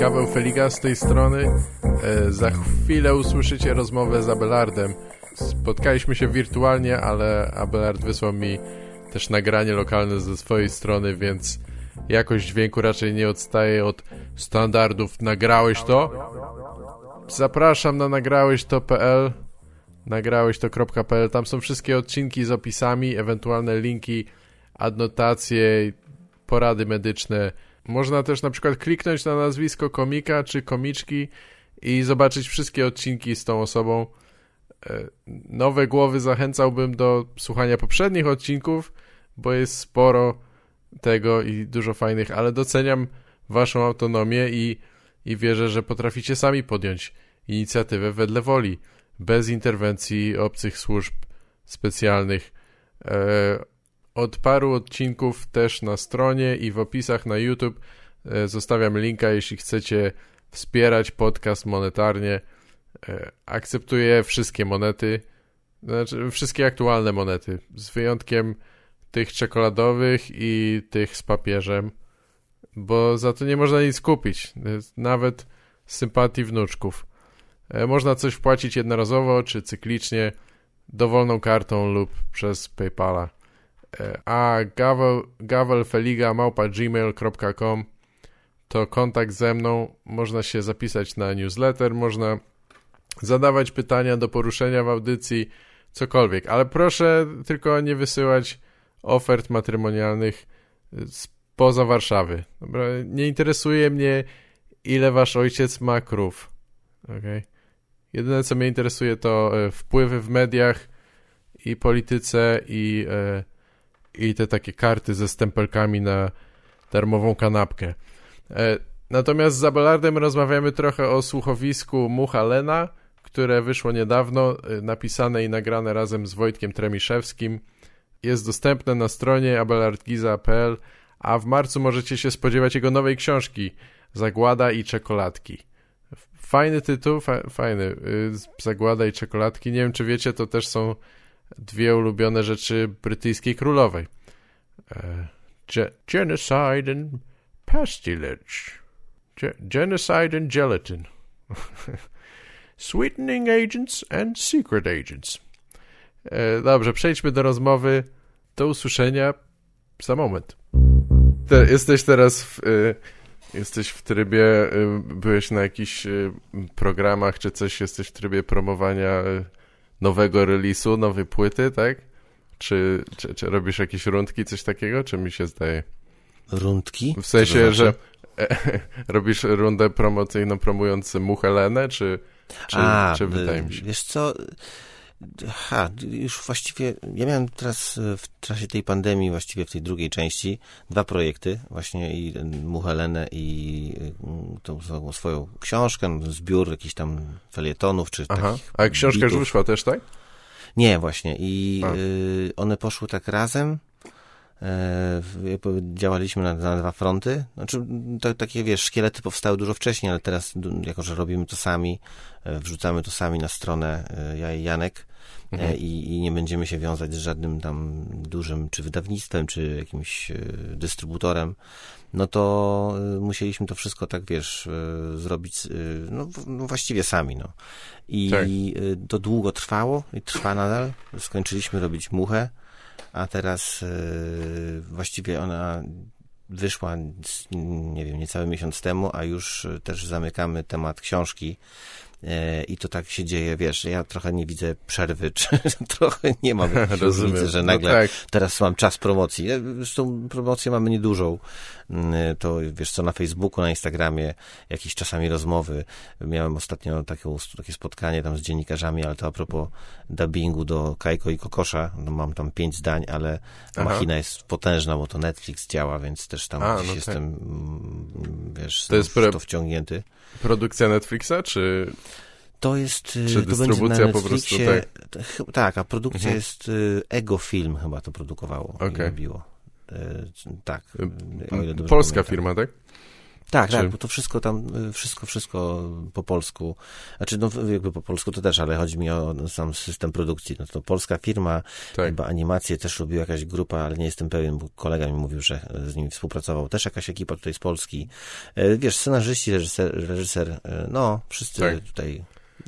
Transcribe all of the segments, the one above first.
Gaweł Feliga z tej strony. E, za chwilę usłyszycie rozmowę z Abelardem. Spotkaliśmy się wirtualnie, ale Abelard wysłał mi też nagranie lokalne ze swojej strony, więc jakość dźwięku raczej nie odstaje od standardów. Nagrałeś to? Zapraszam na nagrałeś to.pl nagrałeś to.pl tam są wszystkie odcinki z opisami, ewentualne linki, adnotacje, porady medyczne. Można też na przykład kliknąć na nazwisko komika czy komiczki i zobaczyć wszystkie odcinki z tą osobą. E, nowe głowy zachęcałbym do słuchania poprzednich odcinków, bo jest sporo tego i dużo fajnych, ale doceniam waszą autonomię i, i wierzę, że potraficie sami podjąć inicjatywę wedle woli, bez interwencji obcych służb specjalnych. E, od paru odcinków też na stronie i w opisach na YouTube e, zostawiam linka, jeśli chcecie wspierać podcast monetarnie. E, akceptuję wszystkie monety, znaczy wszystkie aktualne monety, z wyjątkiem tych czekoladowych i tych z papieżem, bo za to nie można nic kupić, nawet sympatii wnuczków. E, można coś wpłacić jednorazowo czy cyklicznie, dowolną kartą lub przez PayPala. E, a gavel, gavelfeliga.gmail.com to kontakt ze mną, można się zapisać na newsletter, można zadawać pytania do poruszenia w audycji, cokolwiek, ale proszę tylko nie wysyłać ofert matrymonialnych spoza Warszawy. Dobra? Nie interesuje mnie, ile wasz ojciec ma krów. Okay? Jedyne, co mnie interesuje, to e, wpływy w mediach i polityce i, e, i te takie karty ze stempelkami na darmową kanapkę. E, natomiast z Abelardem rozmawiamy trochę o słuchowisku Mucha Lena, które wyszło niedawno, napisane i nagrane razem z Wojtkiem Tremiszewskim. Jest dostępne na stronie abelardgiza.pl, a w marcu możecie się spodziewać jego nowej książki Zagłada i czekoladki. Fajny tytuł, fa fajny. Y, Zagłada i czekoladki. Nie wiem, czy wiecie, to też są dwie ulubione rzeczy brytyjskiej królowej. E, genocide and pastilage. Ge genocide and gelatin. Sweetening agents and secret agents. E, dobrze, przejdźmy do rozmowy. Do usłyszenia za moment. Te, jesteś teraz w... Y Jesteś w trybie, y, byłeś na jakichś y, programach czy coś, jesteś w trybie promowania y, nowego releasu, nowej płyty, tak? Czy, czy, czy robisz jakieś rundki, coś takiego, czy mi się zdaje? Rundki? W sensie, znaczy? że robisz rundę promocyjną promując Muchelenę, czy, czy, A, czy wydaje mi się? Wiesz co, Ha, już właściwie, ja miałem teraz e, w czasie tej pandemii, właściwie w tej drugiej części, dwa projekty, właśnie i Muchelenę i e, tą swoją książkę, no, zbiór jakichś tam felietonów, czy Aha. A książka bitów. już wyszła też, tak? Nie, właśnie. I y, one poszły tak razem. E, działaliśmy na, na, dwa fronty. Znaczy, to, takie, wiesz, szkielety powstały dużo wcześniej, ale teraz, jako że robimy to sami, wrzucamy to sami na stronę, ja i Janek, mhm. i, i, nie będziemy się wiązać z żadnym tam dużym, czy wydawnictwem, czy jakimś e, dystrybutorem, no to e, musieliśmy to wszystko tak, wiesz, e, zrobić, no, no właściwie sami, no. I tak. to długo trwało i trwa nadal. Skończyliśmy robić muchę, a teraz właściwie ona wyszła, nie wiem, niecały miesiąc temu, a już też zamykamy temat książki i to tak się dzieje, wiesz, ja trochę nie widzę przerwy, czy trochę nie mam różnicy, że no nagle no tak. teraz mam czas promocji. Zresztą promocję mamy niedużą. Mm, to wiesz co, na Facebooku, na Instagramie, jakieś czasami rozmowy. Miałem ostatnio takie, takie spotkanie tam z dziennikarzami, ale to a propos dubbingu do Kajko i Kokosza. No, mam tam pięć zdań, ale Aha. machina jest potężna, bo to Netflix działa, więc też tam a, no tak. jestem, mm, wiesz, to jest to wciągnięty. Produkcja Netflixa, czy... To jest... Czy to dystrybucja po prostu, tak? Tak, a produkcja mhm. jest y, Ego Film chyba to produkowało okay. robiło. E, tak. Polska pamiętam. firma, tak? Tak, Czy... tak, bo to wszystko tam, y, wszystko, wszystko po polsku. Znaczy, no jakby po polsku to też, ale chodzi mi o sam system produkcji. No to polska firma, tak. chyba animację też robiła jakaś grupa, ale nie jestem pewien, bo kolega mi mówił, że z nimi współpracował. Też jakaś ekipa tutaj z Polski. Wiesz, scenarzyści, reżyser, reżyser no, wszyscy tak. tutaj,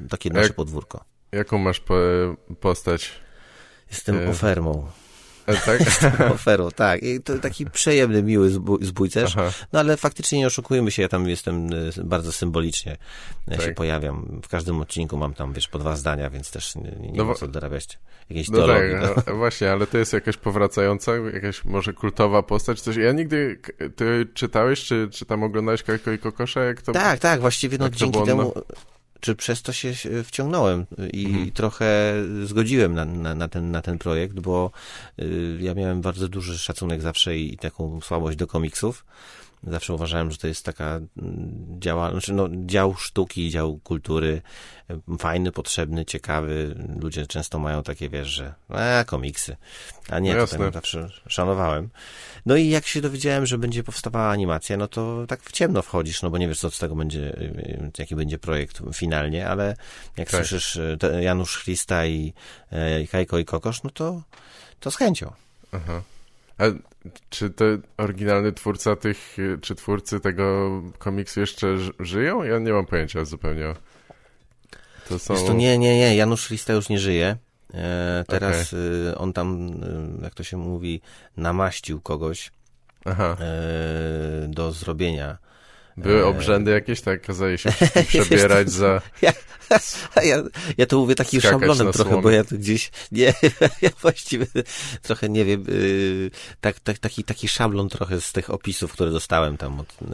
takie nasze Jak, podwórko. Jaką masz po, postać? Jestem e... ofermą. E, tak? oferą, tak. I to taki przyjemny, miły zbójcerz. Aha. No ale faktycznie nie oszukujmy się, ja tam jestem y, bardzo symbolicznie ja tak. się pojawiam. W każdym odcinku mam tam, wiesz, po dwa zdania, więc też nie, nie no, co dorabiać jakiejś no teologii. Tak, no, właśnie, ale to jest jakaś powracająca, jakaś może kultowa postać, coś. Ja nigdy, ty czytałeś, czy, czy tam oglądałeś Kajko i Kokosza? Jak to, tak, tak, właściwie no dzięki temu... Czy przez to się wciągnąłem i mhm. trochę zgodziłem na, na, na, ten, na ten projekt, bo y, ja miałem bardzo duży szacunek zawsze i taką słabość do komiksów. Zawsze uważałem, że to jest taka mm, działa, znaczy no, dział sztuki, dział kultury, fajny, potrzebny, ciekawy. Ludzie często mają takie, wiesz, że a, komiksy. A nie, no to zawsze szanowałem. No i jak się dowiedziałem, że będzie powstawała animacja, no to tak w ciemno wchodzisz, no bo nie wiesz, co z tego będzie, jaki będzie projekt finalnie, ale jak tak. słyszysz e, Janusz Christa i, i Kajko i Kokosz, no to, to z chęcią. Aha. A czy to oryginalny twórca tych, czy twórcy tego komiksu jeszcze żyją? Ja nie mam pojęcia zupełnie. To są... to nie, nie, nie, Janusz Lista już nie żyje. E, teraz okay. on tam, y, jak to się mówi, namaścił kogoś. E, do zrobienia były e, obrzędy jakieś, tak? Kazali się przebierać za... Ja, ja, ja to mówię takim szablonem trochę, bo ja tu gdzieś... Nie, ja właściwie trochę nie wiem, y, tak, tak, taki, taki szablon trochę z tych opisów, które dostałem tam od, y,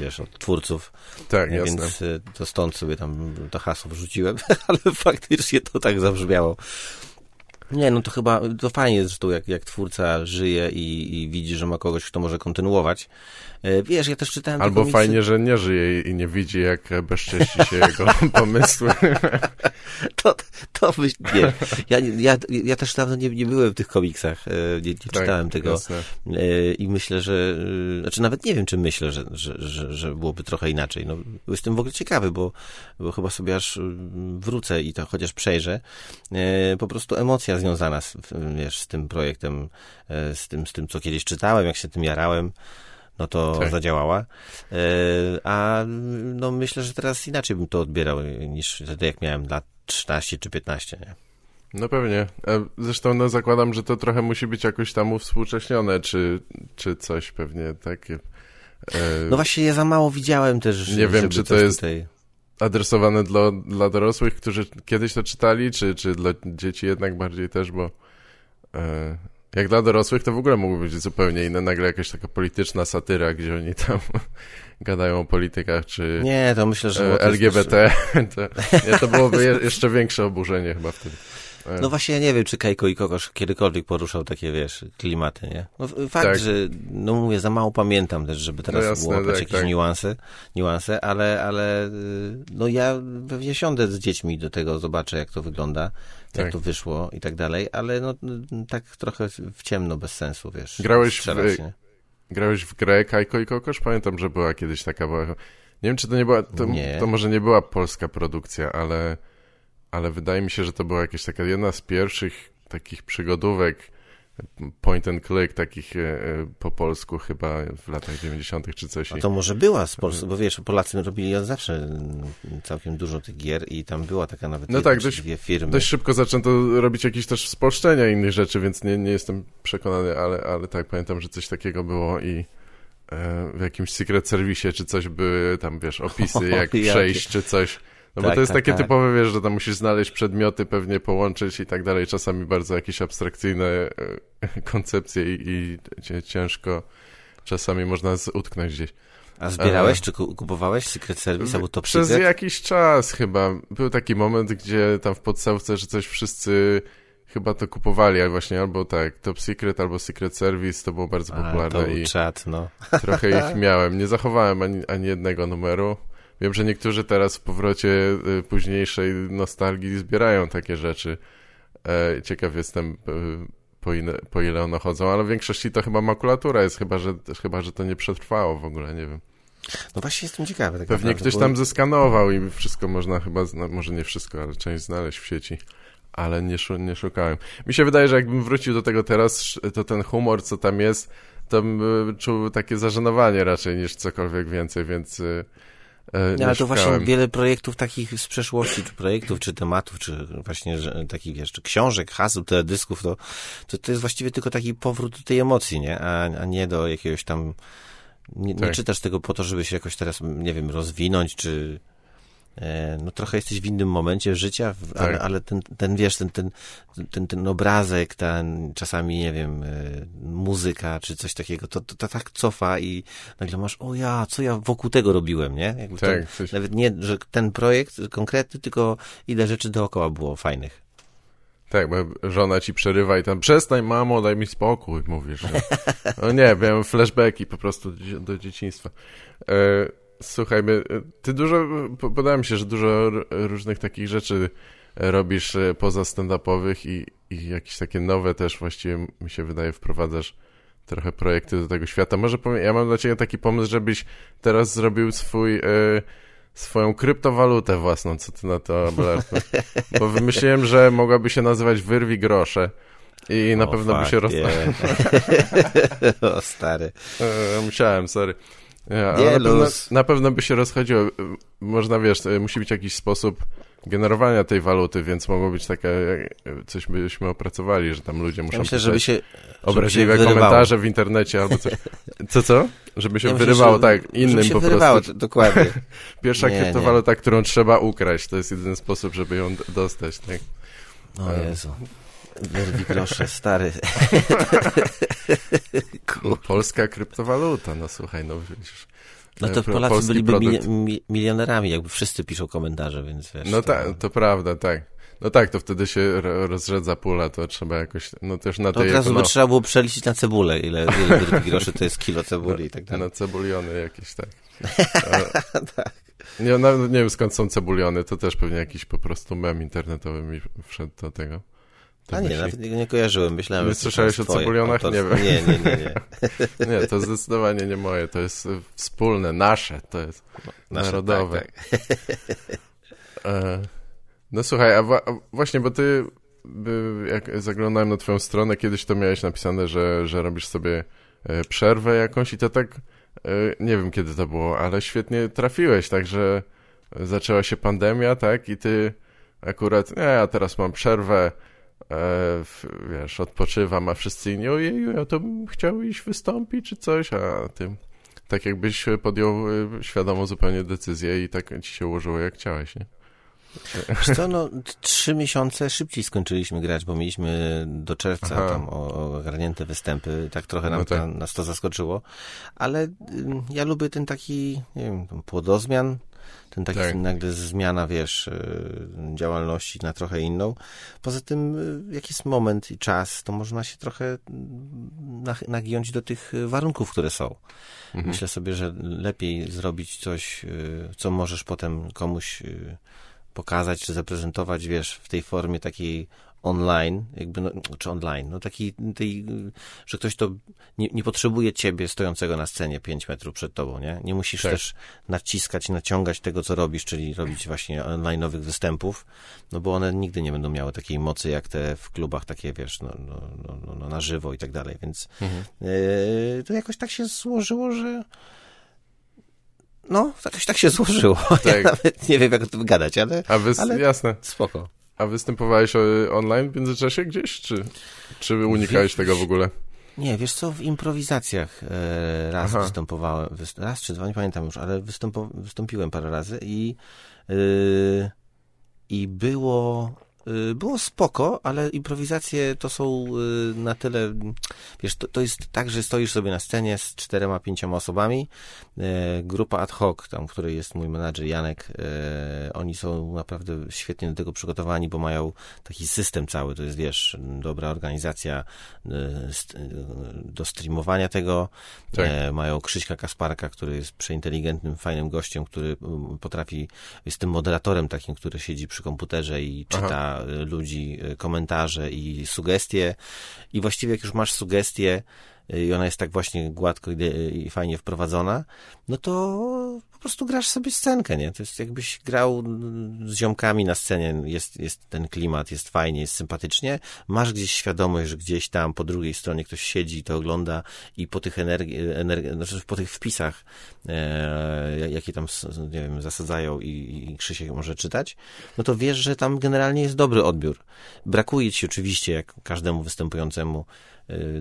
wiesz, od twórców. Tak, jasne. Więc y, to stąd sobie tam to hasło wrzuciłem, ale faktycznie to tak zabrzmiało. Nie, no to chyba, to fajnie zresztą, jak, jak twórca żyje i, i widzi, że ma kogoś, kto może kontynuować. E, wiesz, ja też czytałem... Albo komiksy... fajnie, że nie żyje i nie widzi, jak bezcześci się jego pomysły. to, to myśl, nie. Ja, ja, ja też dawno nie, nie byłem w tych komiksach, e, nie, nie tak, czytałem tego. Jasne. E, I myślę, że, znaczy nawet nie wiem, czy myślę, że, że, że, że byłoby trochę inaczej. No, jestem w ogóle ciekawy, bo, bo chyba sobie aż wrócę i to chociaż przejrzę. Po prostu emocja związana z, wiesz, z tym projektem, z tym, z tym, co kiedyś czytałem, jak się tym jarałem no to tak. zadziałała. E, a no myślę, że teraz inaczej bym to odbierał niż wtedy, jak miałem lat 13 czy 15, nie? No pewnie. E, zresztą no zakładam, że to trochę musi być jakoś tam uwspółcześnione, czy, czy coś pewnie takie. No właśnie, ja za mało widziałem też. Nie wiem, czy to jest tutaj... adresowane dla, dla dorosłych, którzy kiedyś to czytali, czy, czy dla dzieci jednak bardziej też, bo e, jak dla dorosłych to w ogóle mogłoby być zupełnie inne. Nagle jakaś taka polityczna satyra, gdzie oni tam gadają o politykach, czy nie, to myślę, że e, LGBT. to, nie, to byłoby jeszcze większe oburzenie chyba wtedy. No właśnie, ja nie wiem, czy Kajko i Kokosz kiedykolwiek poruszał takie, wiesz, klimaty, nie? No, fakt, tak. że, no mówię, za mało pamiętam też, żeby teraz no jasne, było tak, jakieś tak. niuanse, niuanse, ale, ale y, no ja pewnie siądę z dziećmi do tego, zobaczę, jak to wygląda, jak tak. to wyszło i tak dalej, ale no tak trochę w ciemno, bez sensu, wiesz. Grałeś strzelać, w, nie? grałeś w grę Kajko i Kokosz? Pamiętam, że była kiedyś taka, była, nie wiem, czy to nie była, to, nie. to może nie była polska produkcja, ale ale wydaje mi się, że to była jakaś taka jedna z pierwszych takich przygodówek point and click, takich e, e, po polsku chyba w latach 90. czy coś. A to może była z Polski, bo wiesz, Polacy robili od zawsze całkiem dużo tych gier i tam była taka nawet no tak, dość, dwie firmy. Dość szybko zaczęto robić jakieś też spolszczenia innych rzeczy, więc nie, nie jestem przekonany, ale, ale tak, pamiętam, że coś takiego było i e, w jakimś secret serwisie czy coś były tam, wiesz, opisy, jak przejść czy coś. No tak, bo to jest tak, takie tak. typowe, wiesz, że tam musisz znaleźć przedmioty, pewnie połączyć i tak dalej. Czasami bardzo jakieś abstrakcyjne e, koncepcje i, i ciężko czasami można utknąć gdzieś. A zbierałeś, e, czy kupowałeś Secret Service albo Top Przez jakiś czas chyba. Był taki moment, gdzie tam w podstawce, że coś wszyscy chyba to kupowali, ale właśnie albo tak, Top Secret, albo Secret Service, to było bardzo popularne. A, to i czat, no. Trochę ich miałem. Nie zachowałem ani, ani jednego numeru. Wiem, że niektórzy teraz w powrocie y, późniejszej nostalgii zbierają takie rzeczy. E, ciekaw jestem, y, po ile, po ile one chodzą, ale w większości to chyba makulatura jest, chyba że, chyba, że to nie przetrwało w ogóle, nie wiem. No właśnie jestem ciekawy. Tak Pewnie naprawdę, ktoś bo- tam zeskanował i wszystko można chyba, może nie wszystko, ale część znaleźć w sieci. Ale nie, nie szukałem. Mi się wydaje, że jakbym wrócił do tego teraz, to ten humor, co tam jest, to bym y, czuł takie zażenowanie raczej niż cokolwiek więcej, więc No, ale to właśnie wiele projektów takich z przeszłości, czy projektów, czy tematów, czy właśnie że, takich, wiesz, czy książek, haseł, teledysków, to, to, to jest właściwie tylko taki powrót do tej emocji, nie? A, a nie do jakiegoś tam... Nie, nie Tak. czytasz tego po to, żeby się jakoś teraz, nie wiem, rozwinąć, czy... e, No trochę jesteś w innym momencie życia, ale, Tak. ale ten, ten, wiesz, ten, ten, ten, ten obrazek, ten czasami, nie wiem, e, muzyka, czy coś takiego, to, to, to tak cofa i nagle masz, o ja, co ja wokół tego robiłem, nie? Jakby Tak, coś- nawet nie, że ten projekt konkretny, tylko ile rzeczy dookoła było fajnych. Tak, bo żona ci przerywa i tam przestań mamo, daj mi spokój, mówisz. No nie, miałem flashbacki po prostu do, dzieciństwa. E, słuchaj, ty dużo, po- podoba mi się, że dużo różnych takich rzeczy robisz e, poza stand-upowych i, i jakieś takie nowe też właściwie mi się wydaje wprowadzasz trochę projekty do tego świata. Może powiem, ja mam dla ciebie taki pomysł, żebyś teraz zrobił swój... E, swoją kryptowalutę własną, co ty na to, Abelardo? Bo wymyśliłem, że mogłaby się nazywać Wyrwi Grosze i na O, pewno by się roz... nie. o stary. E, Musiałem, sorry. Ja, Nie, na, pewno, luz. na pewno by się rozchodziło. E, Można, wiesz, e, musi być jakiś sposób generowania tej waluty, więc mogło być takie, e, coś byśmy opracowali, że tam ludzie muszą Ja myślę, żeby się, obraźliwe żeby się komentarze w internecie albo coś. Co, co? Żeby się Ja myślę, wyrywało, że- tak, żeby innym się po wyrywało, prostu. dokładnie. Pierwsza Nie, kryptowaluta, którą trzeba ukraść, to jest jedyny sposób, żeby ją dostać, tak? O Jezu. Wyrwi grosze, stary. Polska kryptowaluta, no słuchaj, no widzisz. No to E, Polacy polski byliby produkt. mi, mi, milionerami, jakby wszyscy piszą komentarze, więc wiesz. No to- tak, to prawda, tak. No tak, to wtedy się ro- rozrzedza pula, to trzeba jakoś, no też na To tej od razu by no, trzeba było przeliczyć na cebulę, ile, ile groszy to jest kilo cebuli i tak dalej. na cebuliony jakieś, tak. A, nie, no, nie wiem skąd są cebuliony, to też pewnie jakiś po prostu mem internetowy mi wszedł do tego. A nie, myśli. nawet go nie kojarzyłem, myślałem, Nie że słyszałeś o cebulionach? Nie Nie, nie, nie, nie. Nie, to zdecydowanie nie moje, to jest y, wspólne, nasze, to jest Nasze, narodowe. tak, E, No słuchaj, a, a właśnie, bo ty, by, jak zaglądałem na twoją stronę, kiedyś to miałeś napisane, że, że robisz sobie e, przerwę jakąś i to tak, nie wiem kiedy to było, ale świetnie trafiłeś, także zaczęła się pandemia, tak, i ty akurat, nie, ja teraz mam przerwę, wiesz, odpoczywam, a wszyscy inni, ojeju, ja to bym chciał iść wystąpić czy coś, a ty tak jakbyś podjął e, świadomą zupełnie decyzję i tak ci się ułożyło jak chciałeś, nie? Wiesz co, no, trzy miesiące szybciej skończyliśmy grać, bo mieliśmy do czerwca Aha. tam ogarnięte występy, tak trochę nam No tak. ta- nas to zaskoczyło, ale ja lubię ten taki, nie wiem, płodozmian, ten taki Tak. nagle zmiana, wiesz, y, działalności na trochę inną. Poza tym, y, jak jest moment i czas, to można się trochę mm, nagiąć do tych y, warunków, które są. Mhm. Myślę sobie, że lepiej zrobić coś, co możesz potem komuś pokazać czy zaprezentować, wiesz, w tej formie takiej online, jakby, no, czy online, no takiej, tej, y, że ktoś to nie, nie potrzebuje ciebie stojącego na scenie 5 metrów przed tobą, nie? Nie musisz Tak. też naciskać, naciągać tego, co robisz, czyli robić właśnie online nowych występów, no bo one nigdy nie będą miały takiej mocy, jak te w klubach takie, wiesz, no, no, no, no, no na żywo i tak dalej, więc Mhm. Yy, to jakoś tak się złożyło, że. No, jakoś tak się złożyło. Tak. Ja nawet nie wiem, jak o tym gadać, ale A wy, Ale- jasne. spoko. A występowałeś o- online w międzyczasie gdzieś, czy, czy unikałeś tego w ogóle? Nie, wiesz co, w improwizacjach e, raz Aha. występowałem, wys, raz czy dwa, nie pamiętam już, ale wystąpiłem parę razy i, yy, i było, było spoko, ale improwizacje to są yy, na tyle, wiesz, to, to jest tak, że stoisz sobie na scenie z czterema, pięcioma osobami, e, grupa ad hoc, tam, w której jest mój menadżer Janek, oni są naprawdę świetnie do tego przygotowani, bo mają taki system cały, to jest, wiesz, dobra organizacja do streamowania tego, Tak. e, mają Krzyśka Kasparka, który jest przeinteligentnym, fajnym gościem, który potrafi, jest tym moderatorem takim, który siedzi przy komputerze i czyta e, ludzi, e, komentarze i sugestie. I właściwie jak już masz sugestie, i ona jest tak właśnie gładko i, fajnie wprowadzona, no to po prostu grasz sobie scenkę, nie? To jest jakbyś grał z ziomkami na scenie, jest, jest ten klimat, jest fajnie, jest sympatycznie, masz gdzieś świadomość, że gdzieś tam po drugiej stronie ktoś siedzi i to ogląda i po tych energii, energi, znaczy po tych wpisach, e, jakie tam, nie wiem, zasadzają i, i Krzysiek może czytać, no to wiesz, że tam generalnie jest dobry odbiór. Brakuje ci oczywiście, jak każdemu występującemu,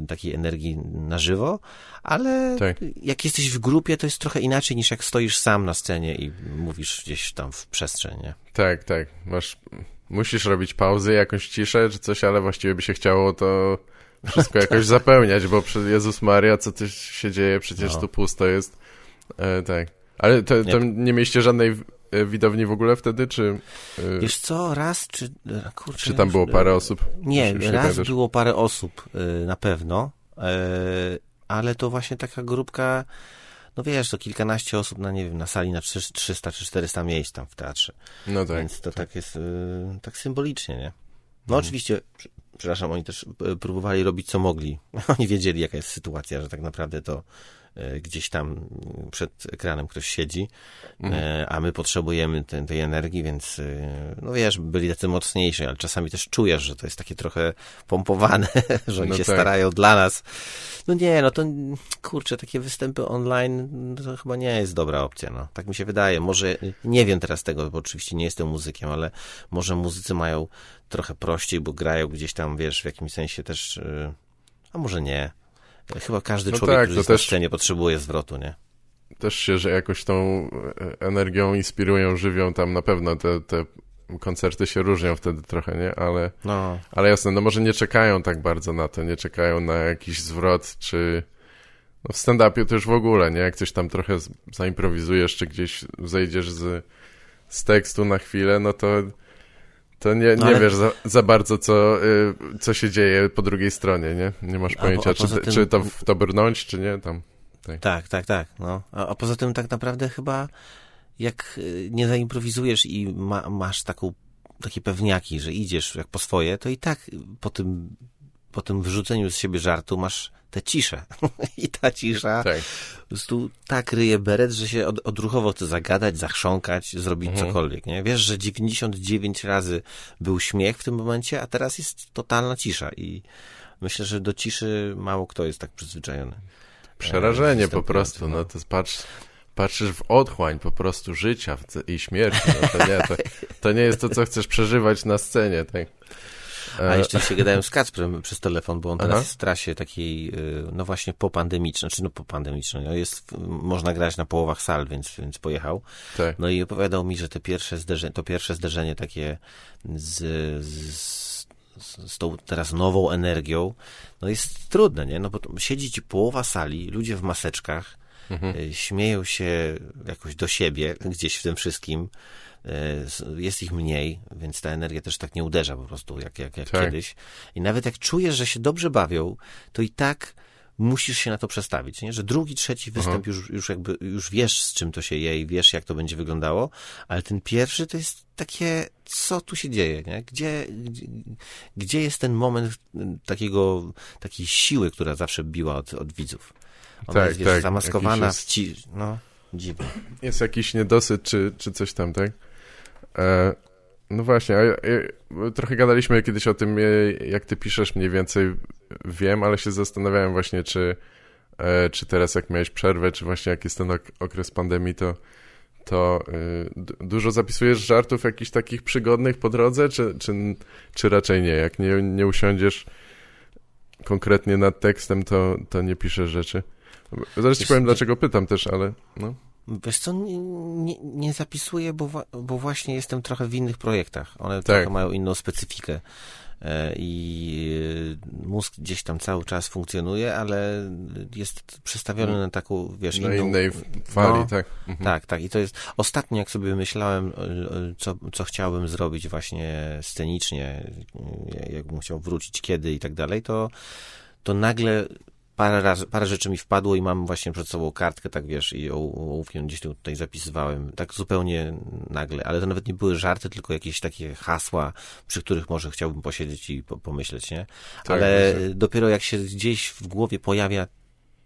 takiej energii na żywo, ale tak. jak jesteś w grupie, to jest trochę inaczej niż jak stoisz sam na scenie i mówisz gdzieś tam w przestrzeń, nie? Tak, tak. Masz, musisz robić pauzy, jakąś ciszę czy coś, ale właściwie by się chciało to wszystko jakoś zapełniać, bo przez Jezus Maria, co tu się dzieje? Przecież no. tu pusto jest. E, tak. Ale to, nie. nie mieliście żadnej widowni w ogóle wtedy, czy... E, Wiesz co, raz, czy... E, kurczę, czy tam było parę osób? Nie, raz było parę osób na pewno, ale to właśnie taka grupka, no wiesz, to kilkanaście osób na, nie wiem, na sali na 300 czy 400 miejsc tam w teatrze. No tak. Więc to tak, tak jest, tak symbolicznie, nie? No mhm. oczywiście, przepraszam, oni też próbowali robić co mogli. Oni wiedzieli, jaka jest sytuacja, że tak naprawdę to E, gdzieś tam przed ekranem ktoś siedzi, mhm. E, a my potrzebujemy tej, tej energii, więc e, no wiesz, byli tacy mocniejsi, ale czasami też czujesz, że to jest takie trochę pompowane, że oni no się tak. starają dla nas. No nie, no to kurczę, takie występy online to chyba nie jest dobra opcja, no. Tak mi się wydaje. Może, nie wiem teraz tego, bo oczywiście nie jestem muzykiem, ale może muzycy mają trochę prościej, bo grają gdzieś tam, wiesz, w jakimś sensie też, a może nie. Chyba każdy no człowiek, tak, który też... scenie, potrzebuje zwrotu, nie? Też się, że jakoś tą e, energią inspirują, żywią tam na pewno te, te koncerty się różnią wtedy trochę, nie? Ale, no. ale jasne, no może nie czekają tak bardzo na to, nie czekają na jakiś zwrot, czy no w stand-upie to już w ogóle, nie? Jak coś tam trochę zaimprowizujesz, czy gdzieś zejdziesz z, z tekstu na chwilę, no to to nie, nie ale... wiesz za, za, bardzo, co, y, co się dzieje po drugiej stronie, nie? Nie masz pojęcia, czy, tym... czy to w to brnąć, czy nie, tam. Tak, tak, tak. tak no. A, a, poza tym tak naprawdę chyba jak y, nie zaimprowizujesz i ma, masz taką, takie pewniaki, że idziesz jak po swoje, to i tak po tym, po tym wyrzuceniu z siebie żartu masz tę ciszę. I ta cisza tak. po prostu tak ryje beret, że się od, odruchowo chce zagadać, zachrząkać, zrobić mhm. cokolwiek. Nie? Wiesz, że 99 razy był śmiech w tym momencie, a teraz jest totalna cisza i myślę, że do ciszy mało kto jest tak przyzwyczajony. Przerażenie po prostu, no to patrz, patrzysz w otchłań po prostu życia i śmierci. No to, nie, to, to nie jest to, co chcesz przeżywać na scenie. Tak? A jeszcze się gadałem z Kacprem przez telefon, bo on teraz Aha. jest w trasie takiej, y, no właśnie popandemicznej, znaczy no popandemicznej, no jest, można grać na połowach sal, więc, więc pojechał. Tak. No i opowiadał mi, że te pierwsze zderzenie, to pierwsze zderzenie takie z, z z tą teraz nową energią, no jest trudne, nie? No bo siedzi ci połowa sali, ludzie w maseczkach, mhm. Y, śmieją się jakoś do siebie gdzieś w tym wszystkim, E, jest ich mniej, więc ta energia też tak nie uderza po prostu jak, jak, jak tak. kiedyś. I nawet jak czujesz, że się dobrze bawią, to i tak musisz się na to przestawić, nie? że drugi, trzeci występ już, już jakby, już wiesz z czym to się je i wiesz jak to będzie wyglądało, ale ten pierwszy to jest takie, co tu się dzieje, nie? Gdzie, gdzie, gdzie jest ten moment takiego, takiej siły, która zawsze biła od, od widzów? Ona tak, jest, wiesz, tak. zamaskowana jest... w ci, no, dziwnie. Jest jakiś niedosyt, czy, czy coś tam, tak? E, no właśnie, trochę gadaliśmy kiedyś o tym, e, jak ty piszesz, mniej więcej wiem, ale się zastanawiałem właśnie, czy, e, czy teraz jak miałeś przerwę, czy właśnie jak jest ten ok okres pandemii, to, to dużo zapisujesz żartów jakichś takich przygodnych po drodze, czy, czy, czy raczej nie? Jak nie, nie usiądziesz konkretnie nad tekstem, to, to nie piszesz rzeczy. Zaraz ci powiem, dlaczego pytam też, ale no. Wiesz co, nie, nie, zapisuję, bo, bo właśnie jestem trochę w innych projektach. One tak. trochę mają inną specyfikę e, i e, mózg gdzieś tam cały czas funkcjonuje, ale jest przestawiony na taką, wiesz, na inną... innej fali, no, tak. Mhm. Tak, tak. I to jest ostatnio, jak sobie myślałem, e, co, co chciałbym zrobić właśnie scenicznie, jakbym chciał wrócić kiedy i tak dalej, to, to nagle parę, razy, parę rzeczy mi wpadło i mam właśnie przed sobą kartkę, tak wiesz, i ołówkiem gdzieś tutaj zapisywałem, tak zupełnie nagle, ale to nawet nie były żarty, tylko jakieś takie hasła, przy których może chciałbym posiedzieć i po, pomyśleć, nie? Tak, ale dopiero jak się gdzieś w głowie pojawia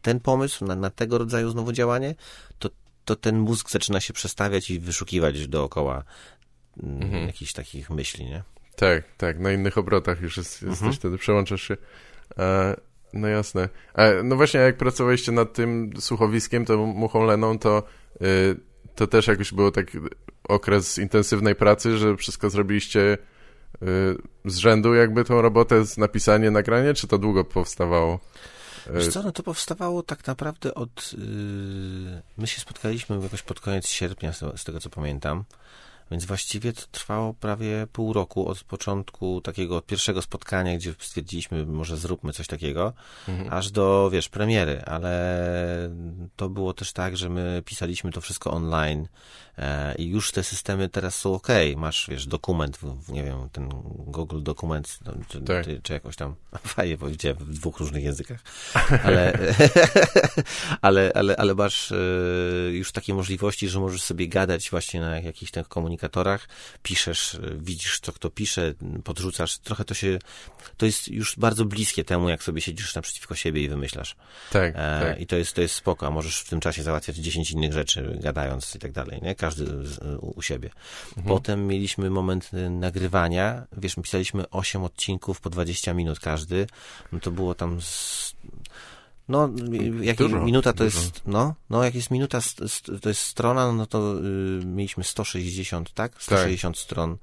ten pomysł, na, na tego rodzaju znowu działanie, to, to ten mózg zaczyna się przestawiać i wyszukiwać dookoła mm, mhm. jakichś takich myśli, nie? Tak, tak, na innych obrotach już jest, jesteś mhm. wtedy, przełączasz się. E, no jasne. E, no właśnie, jak pracowaliście nad tym słuchowiskiem, tą muchą Leną, to, y, to też jakoś było tak okres intensywnej pracy, że wszystko zrobiliście y, z rzędu jakby tą robotę, z napisanie, nagranie, czy to długo powstawało? Wiesz co, no to powstawało tak naprawdę od... My się spotkaliśmy jakoś pod koniec sierpnia, z, z tego co pamiętam. Więc właściwie to trwało prawie pół roku od początku takiego pierwszego spotkania, gdzie stwierdziliśmy, może zróbmy coś takiego, mhm. aż do, wiesz, premiery, ale to było też tak, że my pisaliśmy to wszystko online e, i już te systemy teraz są ok. Masz, wiesz, dokument, w, nie wiem, ten Google dokument, no, czy, tak. czy jakoś tam, fajnie powiedziałem w dwóch różnych językach, ale, ale, ale, ale masz e, już takie możliwości, że możesz sobie gadać właśnie na jakichś tych komunikacjach komunikatorach, piszesz, widzisz, co kto pisze, podrzucasz. Trochę to się, to jest już bardzo bliskie temu, jak sobie siedzisz naprzeciwko siebie i wymyślasz. Tak, e, tak. I to jest, to jest spoko, a możesz w tym czasie załatwiać 10 innych rzeczy, gadając i tak dalej, nie? Każdy z, u, u siebie. Mhm. Potem mieliśmy moment nagrywania, wiesz, my pisaliśmy 8 odcinków po 20 minut każdy, no to było tam z, no, jak dużo, minuta to dużo. jest, no, no, jak jest minuta, to jest strona, no to y, mieliśmy 160, tak? 160 tak. stron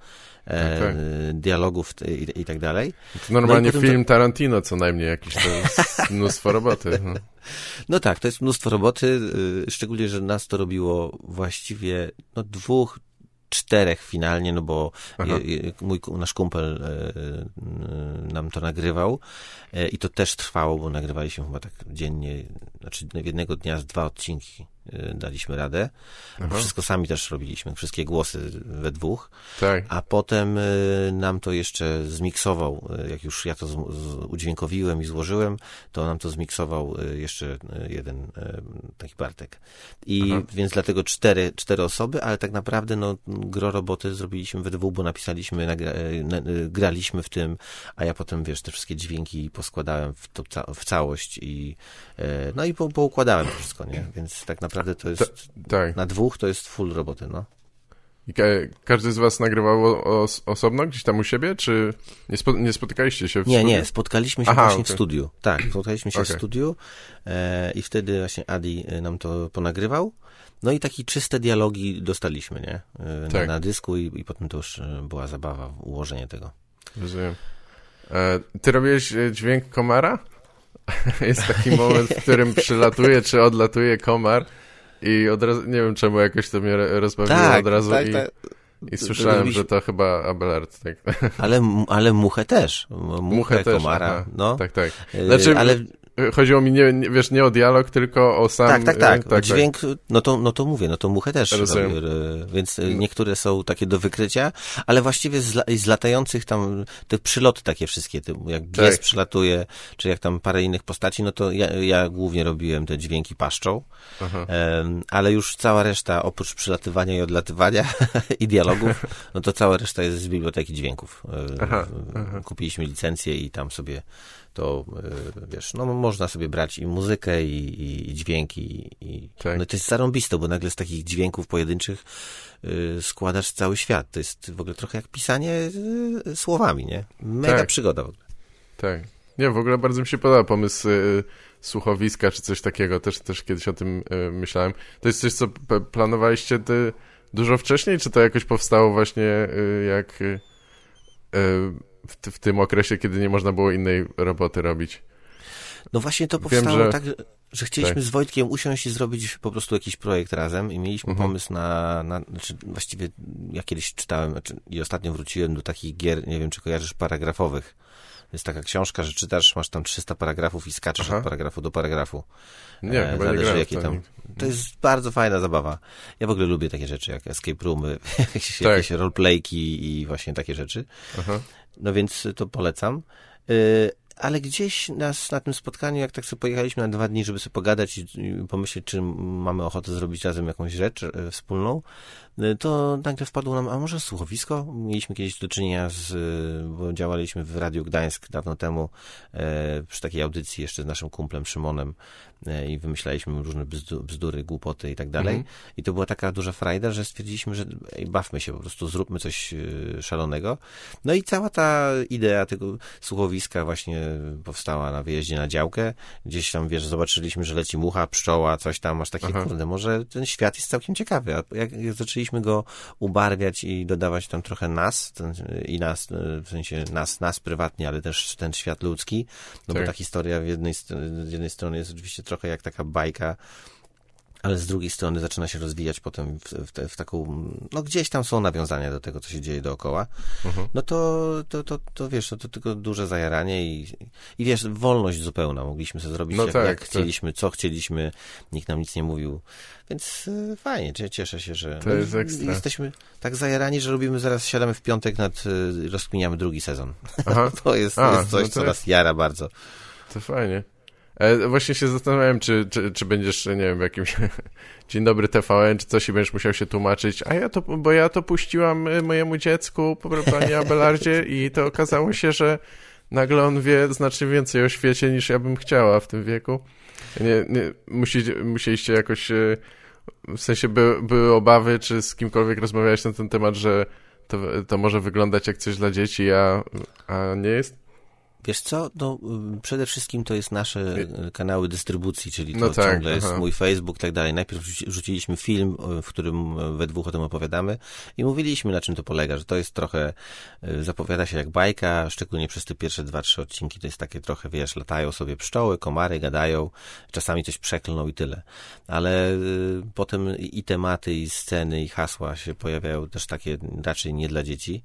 e, tak, tak. dialogów i, i, tak dalej. To normalnie no film to... Tarantino co najmniej jakiś, to jest mnóstwo roboty. No. no. tak, to jest mnóstwo roboty, y, szczególnie, że nas to robiło właściwie, no, dwóch, czterech finalnie, no bo je, mój, nasz kumpel e, e, nam to nagrywał e, i to też trwało, bo nagrywaliśmy chyba tak dziennie, znaczy jednego dnia z dwa odcinki daliśmy radę. Wszystko sami też robiliśmy, wszystkie głosy we dwóch. Tak. A potem y, nam to jeszcze zmiksował, y, jak już ja to z, z, udźwiękowiłem i złożyłem, to nam to zmiksował jeszcze jeden taki Bartek. I Aha. więc dlatego cztery, cztery osoby, ale tak naprawdę no, gro roboty zrobiliśmy we dwóch, bo napisaliśmy, nagra, graliśmy w tym, a ja potem, wiesz, te wszystkie dźwięki poskładałem w, to, w całość i no i po, poukładałem to wszystko, nie? Więc tak naprawdę naprawdę to jest, tak. na dwóch to jest full roboty, no. I ka każdy z was nagrywał os osobno gdzieś tam u siebie, czy nie, spo nie spotykaliście się w nie, studiu? Nie, nie, spotkaliśmy się Aha, właśnie okay. w studiu. Tak, spotkaliśmy się okay. w studiu e, i wtedy właśnie Adi e, nam to ponagrywał. No i takie czyste dialogi dostaliśmy, nie? E, tak. na, na, dysku i, i potem to już e, była zabawa, ułożenie tego. Rozumiem. E, ty robiłeś dźwięk komara? Jest taki moment, w którym przylatuje czy odlatuje komar i od razu, nie wiem czemu jakoś to mnie rozbawiło tak, od razu tak, i, tak. i słyszałem, że to chyba Abelard. Tak. Ale, ale muchę też. Muchę, muchę komara. Też, no. Tak, tak. Y, znaczy, ale chodziło mi nie, nie, wiesz, nie o dialog, tylko o sam... Tak, tak, tak. tak dźwięk, tak. No, to, no to mówię, no to muchę też. Robię, więc no. niektóre są takie do wykrycia, ale właściwie z, z latających tam, te przyloty takie wszystkie, te, jak pies tak. przylatuje, czy jak tam parę innych postaci, no to ja, ja głównie robiłem te dźwięki paszczą, um, ale już cała reszta, oprócz przylatywania i odlatywania i dialogów, no to cała reszta jest z biblioteki dźwięków. Aha, aha. Kupiliśmy licencję i tam sobie to e, wiesz, no można sobie brać i muzykę, i, i, i dźwięki, i, tak. no to jest zarąbiste, bo nagle z takich dźwięków pojedynczych y, składasz cały świat. To jest w ogóle trochę jak pisanie y, słowami, nie? Mega tak. przygoda. Tak. Nie, w ogóle bardzo mi się podoba pomysł y, słuchowiska, czy coś takiego. Też, też kiedyś o tym myślałem. To jest coś, co planowaliście ty dużo wcześniej, czy to jakoś powstało właśnie jak w, w, tym okresie, kiedy nie można było innej roboty robić. No właśnie to powstało Wiem, że... tak, że chcieliśmy tak. z Wojtkiem usiąść i zrobić po prostu jakiś projekt razem i mieliśmy mhm. pomysł na, na znaczy właściwie ja kiedyś czytałem znaczy, i ostatnio wróciłem do takich gier, nie wiem czy kojarzysz, paragrafowych. Jest taka książka, że czytasz, masz tam 300 paragrafów i skaczesz Aha. od paragrafu do paragrafu. Nie, e, chyba zależy, nie jakie tam. To jest bardzo fajna zabawa. Ja w ogóle lubię takie rzeczy, jak escape roomy, jakieś, tak. jakieś roleplayki i właśnie takie rzeczy. Aha. No więc to polecam. Y, ale gdzieś nas na tym spotkaniu, jak tak sobie pojechaliśmy na dwa dni, żeby sobie pogadać i, pomyśleć, czy mamy ochotę zrobić razem jakąś rzecz e, wspólną, to nagle wpadło nam, a może słuchowisko? Mieliśmy kiedyś do czynienia z, bo działaliśmy w Radiu Gdańsk dawno temu e, przy takiej audycji jeszcze z naszym kumplem Szymonem i wymyślaliśmy różne bzdury, głupoty i tak dalej. Mhm. I to była taka duża frajda, że stwierdziliśmy, że ej, bawmy się po prostu, zróbmy coś szalonego. No i cała ta idea tego słuchowiska właśnie powstała na wyjeździe na działkę. Gdzieś tam, wiesz, zobaczyliśmy, że leci mucha, pszczoła, coś tam, masz takie, Aha. kurde, może ten świat jest całkiem ciekawy. A jak, jak zaczęliśmy go ubarwiać i dodawać tam trochę nas, ten, i nas, w sensie nas, nas prywatnie, ale też ten świat ludzki, no tak. bo ta historia w jednej, z jednej strony jest oczywiście trochę jak taka bajka, ale z drugiej strony zaczyna się rozwijać potem w, w, te, w, taką, no gdzieś tam są nawiązania do tego, co się dzieje dookoła, uh-huh. no to, to, to, to wiesz, no to tylko duże zajaranie i, i wiesz, wolność zupełna, mogliśmy sobie zrobić no jak, tak, jak chcieliśmy, co chcieliśmy, nikt nam nic nie mówił, więc y, fajnie, cieszę się, że to jest ekstra. jesteśmy tak zajarani, że robimy, zaraz siadamy w piątek nad, y, rozkminiamy drugi sezon. to jest, A, jest coś, no co nas jara bardzo. To fajnie. E, właśnie się zastanawiałem, czy, czy, czy będziesz, nie wiem, w jakimś Dzień dobry TVN, czy coś i będziesz musiał się tłumaczyć, a ja to, bo ja to puściłam y, mojemu dziecku, panie Abelardzie i to okazało się, że nagle on wie znacznie więcej o świecie niż ja bym chciała w tym wieku. Nie, nie, musi, musieliście jakoś, y, w sensie by, były obawy, czy z kimkolwiek rozmawiałeś na ten temat, że to, to może wyglądać jak coś dla dzieci, a, a nie jest? Wiesz co, no, y, przede wszystkim to jest nasze y, kanały dystrybucji, czyli to no tak, ciągle jest aha. mój Facebook i tak dalej. Najpierw rzuciliśmy film, y, w którym we dwóch o tym opowiadamy i mówiliśmy, na czym to polega, że to jest trochę, zapowiada się jak bajka, szczególnie przez te pierwsze dwa, trzy odcinki, to jest takie trochę, wiesz, latają sobie pszczoły, komary, gadają, czasami coś przeklną i tyle. Ale y, potem i tematy, i sceny, i hasła się pojawiają też takie raczej nie dla dzieci.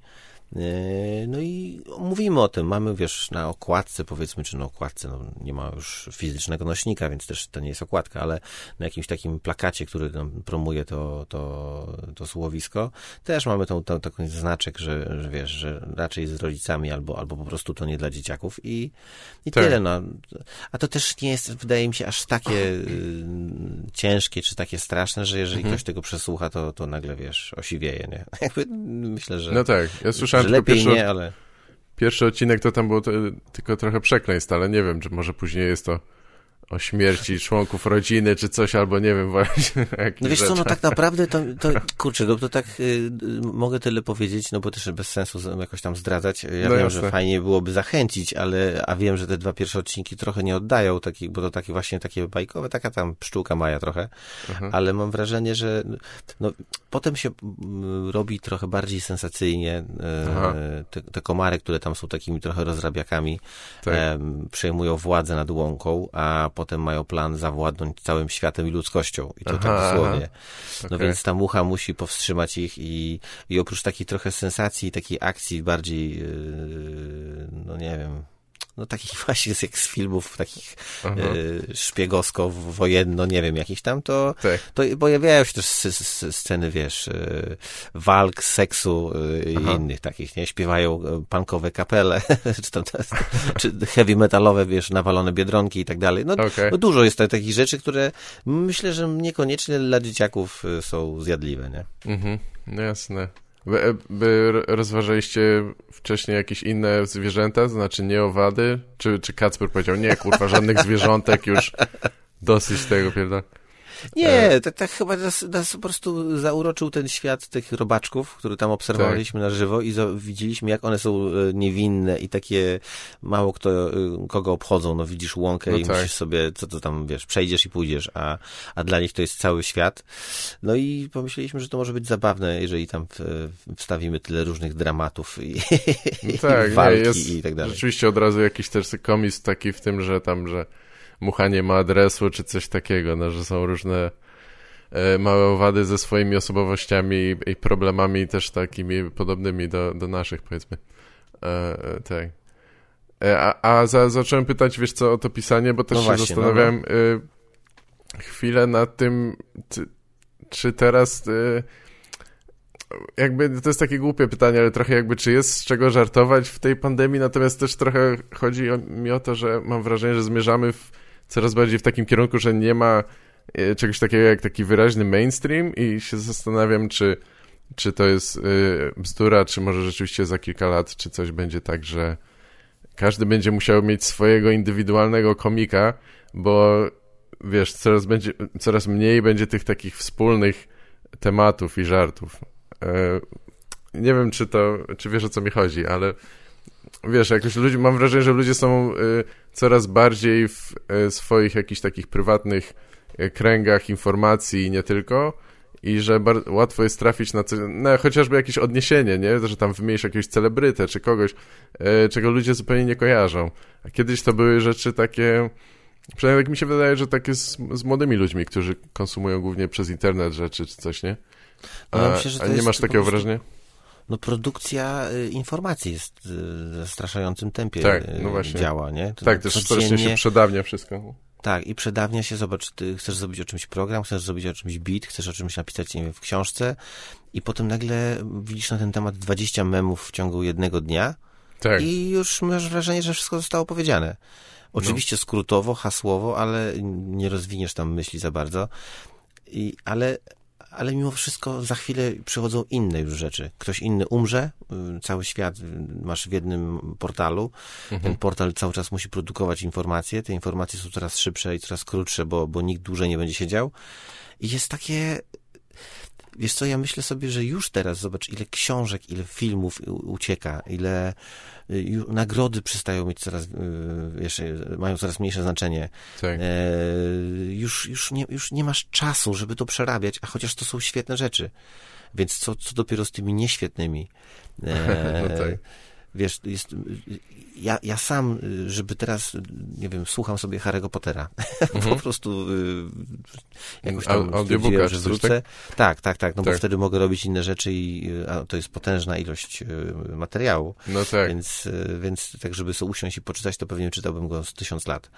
E, no i mówimy o tym. Mamy, wiesz, na okładce, powiedzmy, czy na okładce, no nie ma już fizycznego nośnika, więc też to nie jest okładka, ale na jakimś takim plakacie, który nam promuje to, to, to słowisko, też mamy tą, tą, taki znaczek, że, że wiesz, że raczej z rodzicami albo, albo po prostu to nie dla dzieciaków i, i tak. tyle, no. A to też nie jest, wydaje mi się, aż takie y, ciężkie, czy takie straszne, że jeżeli mhm. ktoś tego przesłucha, to, to nagle, wiesz, osiwieje, nie? Jakby myślę, że... No tak, ja słyszałem słyszałem lepiej pierwszy, nie, ale... Pierwszy odcinek to tam było to, tylko trochę przekleństw, ale nie wiem, czy może później jest to o śmierci członków rodziny, czy coś, albo nie wiem właśnie. No wiesz co, no tak naprawdę to, to kurczę, no to tak y, mogę tyle powiedzieć, no bo też bez sensu jakoś tam zdradzać. Ja no wiem, jasne. że fajnie byłoby zachęcić, ale, a wiem, że te dwa pierwsze odcinki trochę nie oddają, taki, bo to takie właśnie takie bajkowe, taka tam pszczółka Maja trochę, mhm. ale mam wrażenie, że no, potem się robi trochę bardziej sensacyjnie. Y, te, te, komary, które tam są takimi trochę rozrabiakami, tak. przejmują władzę nad łąką, a potem mają plan zawładnąć całym światem i ludzkością. I to aha, tak dosłownie. No okay. więc ta mucha musi powstrzymać ich i, i oprócz takiej trochę sensacji, takiej akcji bardziej, yy, no nie wiem, no takich właśnie jak z filmów takich e, szpiegowsko-wojenno, nie wiem, jakichś tam, to, tak. to pojawiają się też sceny, wiesz, e, walk, seksu e, i innych takich, nie? Śpiewają e, punkowe kapele, czy tam czy heavy metalowe, wiesz, nawalone biedronki i tak dalej. No, okay. no dużo jest takich rzeczy, które myślę, że niekoniecznie dla dzieciaków są zjadliwe, nie? Mhm, no jasne. By, by rozważaliście wcześniej jakieś inne zwierzęta, to znaczy nie owady? Czy, czy Kacper powiedział, nie kurwa, żadnych zwierzątek już dosyć tego, prawda? Nie, tak, tak chyba nas, nas, po prostu zauroczył ten świat tych robaczków, który tam obserwowaliśmy tak. na żywo i widzieliśmy, jak one są e, niewinne i takie mało kto, e, kogo obchodzą. No widzisz łąkę no i tak. musisz sobie, co to tam, wiesz, przejdziesz i pójdziesz, a, a dla nich to jest cały świat. No i pomyśleliśmy, że to może być zabawne, jeżeli tam wstawimy tyle różnych dramatów i, no tak, i walki nie, jest i tak dalej. Rzeczywiście od razu jakiś też komis taki w tym, że tam, że mucha nie ma adresu, czy coś takiego, no, że są różne e, małe owady ze swoimi osobowościami i, problemami też takimi podobnymi do, do naszych, powiedzmy. E, tak. E, a, a za, zacząłem pytać, wiesz co, o to pisanie, bo też no się właśnie, zastanawiałem no, no. chwilę nad tym, czy, czy teraz jakby to jest takie głupie pytanie, ale trochę jakby czy jest z czego żartować w tej pandemii, natomiast też trochę chodzi o, mi o to, że mam wrażenie, że zmierzamy w, coraz bardziej w takim kierunku, że nie ma e, czegoś takiego jak taki wyraźny mainstream i się zastanawiam, czy, czy to jest y, bzdura, czy może rzeczywiście za kilka lat, czy coś będzie tak, że każdy będzie musiał mieć swojego indywidualnego komika, bo wiesz, coraz, będzie, coraz mniej będzie tych takich wspólnych tematów i żartów. E, nie wiem, czy to, czy wiesz o co mi chodzi, ale wiesz, jakoś ludzie, mam wrażenie, że ludzie są e, coraz bardziej w e, swoich jakichś takich prywatnych kręgach informacji i nie tylko i że łatwo jest trafić na, coś, na chociażby jakieś odniesienie, nie? Że tam wymienisz jakiegoś celebrytę czy kogoś, czego ludzie zupełnie nie kojarzą. A kiedyś to były rzeczy takie, przynajmniej tak mi się wydaje, że takie z, z młodymi ludźmi, którzy konsumują głównie przez internet rzeczy czy coś, nie? A, no, myślę, a nie masz takiego prostu... wrażenia? No produkcja y, informacji jest y, w zastraszającym tempie tak, no y, działa, nie? To tak, też strasznie się przedawnia wszystko. Tak, i przedawnia się, zobacz, ty chcesz zrobić o czymś program, chcesz zrobić o czymś beat, chcesz o czymś napisać nie wiem, w książce i potem nagle widzisz na ten temat 20 memów w ciągu jednego dnia tak. i już masz wrażenie, że wszystko zostało powiedziane. Oczywiście no. skrótowo, hasłowo, ale nie rozwiniesz tam myśli za bardzo. I, ale ale mimo wszystko za chwilę przychodzą inne już rzeczy. Ktoś inny umrze, y, cały świat y, masz w jednym portalu. Mhm. Ten portal cały czas musi produkować informacje. Te informacje są coraz szybsze i coraz krótsze, bo, bo nikt dłużej nie będzie siedział. I jest takie Wiesz co, ja myślę sobie, że już teraz, zobacz, ile książek, ile filmów ucieka, ile y, nagrody przestają mieć coraz, y, wiesz, mają coraz mniejsze znaczenie. Tak. E, już, już, nie, już nie masz czasu, żeby to przerabiać, a chociaż to są świetne rzeczy. Więc co, co dopiero z tymi nieświetnymi? E, no tak wiesz, jest, ja, ja sam, żeby teraz, nie wiem, słucham sobie Harry'ego Pottera. Mhm. po prostu y, jakoś tam a, stwierdziłem, że wrócę. Tak? tak, tak, tak, no tak. bo wtedy mogę robić inne rzeczy i a, to jest potężna ilość y, materiału. No tak. Więc, y, więc tak, żeby sobie usiąść i poczytać, to pewnie czytałbym go z tysiąc lat.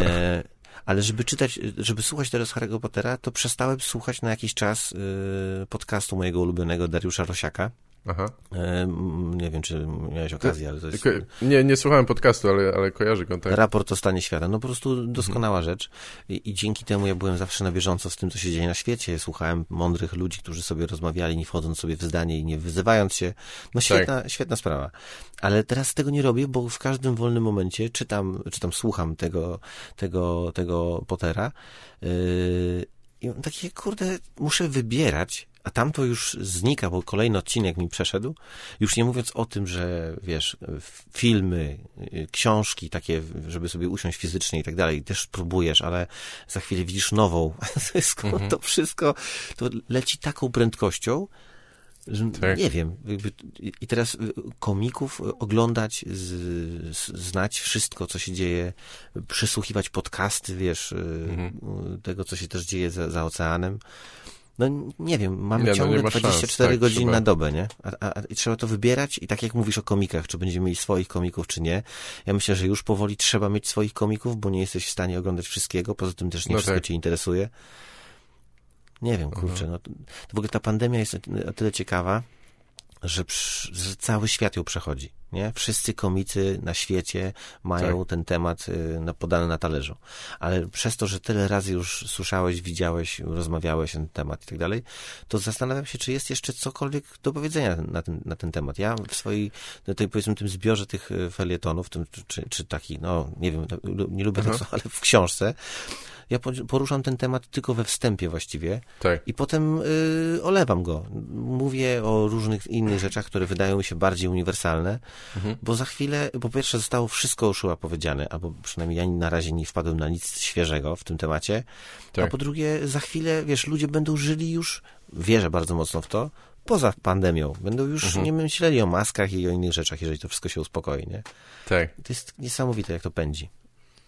E, ale żeby czytać, żeby słuchać teraz Harry'ego Pottera, to przestałem słuchać na jakiś czas y, podcastu mojego ulubionego Dariusza Rosiaka. Aha. E, nie wiem, czy miałeś okazję, ale to jest... Nie, nie słuchałem podcastu, ale, ale kojarzę go. Tak. Raport o stanie świata. No po prostu doskonała mhm. rzecz I, I, dzięki temu ja byłem zawsze na bieżąco z tym, co się dzieje na świecie. Słuchałem mądrych ludzi, którzy sobie rozmawiali, nie wchodząc sobie w zdanie i nie wyzywając się. No tak. świetna, tak. świetna sprawa. Ale teraz tego nie robię, bo w każdym wolnym momencie czytam, czytam słucham tego, tego, tego Pottera yy, i takie, kurde, muszę wybierać, a tam to już znika, bo kolejny odcinek mi przeszedł. Już nie mówiąc o tym, że wiesz, filmy, książki takie, żeby sobie usiąść fizycznie i tak dalej, też próbujesz, ale za chwilę widzisz nową. Mhm. to wszystko to leci taką prędkością, że tak. nie wiem. I teraz komików oglądać, z, z, znać wszystko, co się dzieje, przesłuchiwać podcasty, wiesz, mhm. tego, co się też dzieje za, za oceanem no nie wiem, mamy nie, no ciągle no 24 szans, tak, godziny na dobę, nie? A, a, a, I trzeba to wybierać i tak jak mówisz o komikach, czy będziemy mieli swoich komików, czy nie. Ja myślę, że już powoli trzeba mieć swoich komików, bo nie jesteś w stanie oglądać wszystkiego, poza tym też nie no wszystko tak. cię interesuje. Nie wiem, kurczę, no, to, to w ogóle ta pandemia jest o tyle ciekawa, że, że cały świat ją przechodzi. Nie? Wszyscy komicy na świecie mają tak. ten temat y, podany na talerzu. Ale przez to, że tyle razy już słyszałeś, widziałeś, rozmawiałeś na ten temat i tak dalej, to zastanawiam się, czy jest jeszcze cokolwiek do powiedzenia na ten, na ten temat. Ja w swojej, no tej, powiedzmy, tym zbiorze tych y, felietonów, tym, czy, czy taki, no nie wiem, nie lubię tego, ale w książce, ja poruszam ten temat tylko we wstępie właściwie tak. i potem y, olewam go. Mówię o różnych innych rzeczach, które wydają mi się bardziej uniwersalne, mhm. bo za chwilę, po pierwsze zostało wszystko uszyła powiedziane, albo przynajmniej ja na razie nie wpadłem na nic świeżego w tym temacie, tak. a po drugie za chwilę, wiesz, ludzie będą żyli już, wierzę bardzo mocno w to, poza pandemią. Będą już mhm. nie myśleli o maskach i o innych rzeczach, jeżeli to wszystko się uspokoi, nie? Tak. To jest niesamowite, jak to pędzi.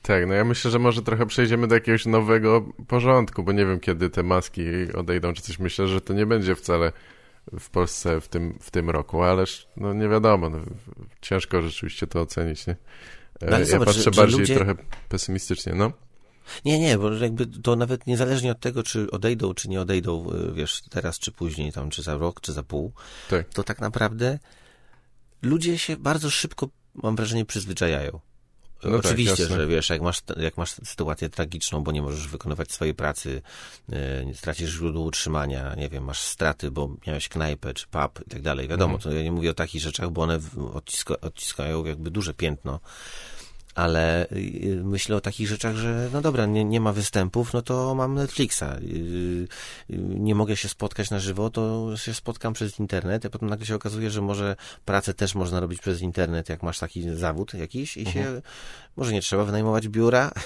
Tak, no ja myślę, że może trochę przejdziemy do jakiegoś nowego porządku, bo nie wiem, kiedy te maski odejdą, czy coś. Myślę, że to nie będzie wcale w Polsce w tym, w tym roku, ależ no nie wiadomo, no, ciężko rzeczywiście to ocenić, nie? No, ja zobacz, patrzę że, bardziej ludzie... trochę pesymistycznie, no. Nie, nie, bo jakby to nawet niezależnie od tego, czy odejdą, czy nie odejdą, y, wiesz, teraz, czy później, tam, czy za rok, czy za pół, tak. to tak naprawdę ludzie się bardzo szybko, mam wrażenie, przyzwyczajają. No tak, Oczywiście, że wiesz, jak masz, jak masz sytuację tragiczną, bo nie możesz wykonywać swojej pracy, nie stracisz źródło utrzymania, nie wiem, masz straty, bo miałeś knajpę czy pub i tak dalej. Wiadomo, mhm. to ja nie mówię o takich rzeczach, bo one odciska, odciskają jakby duże piętno ale y, myślę o takich rzeczach, że no dobra, nie, nie ma występów, no to mam Netflixa. Y, y, nie mogę się spotkać na żywo, to się spotkam przez internet, a potem nagle się okazuje, że może pracę też można robić przez internet, jak masz taki zawód jakiś i -huh. się mhm. może nie trzeba wynajmować biura.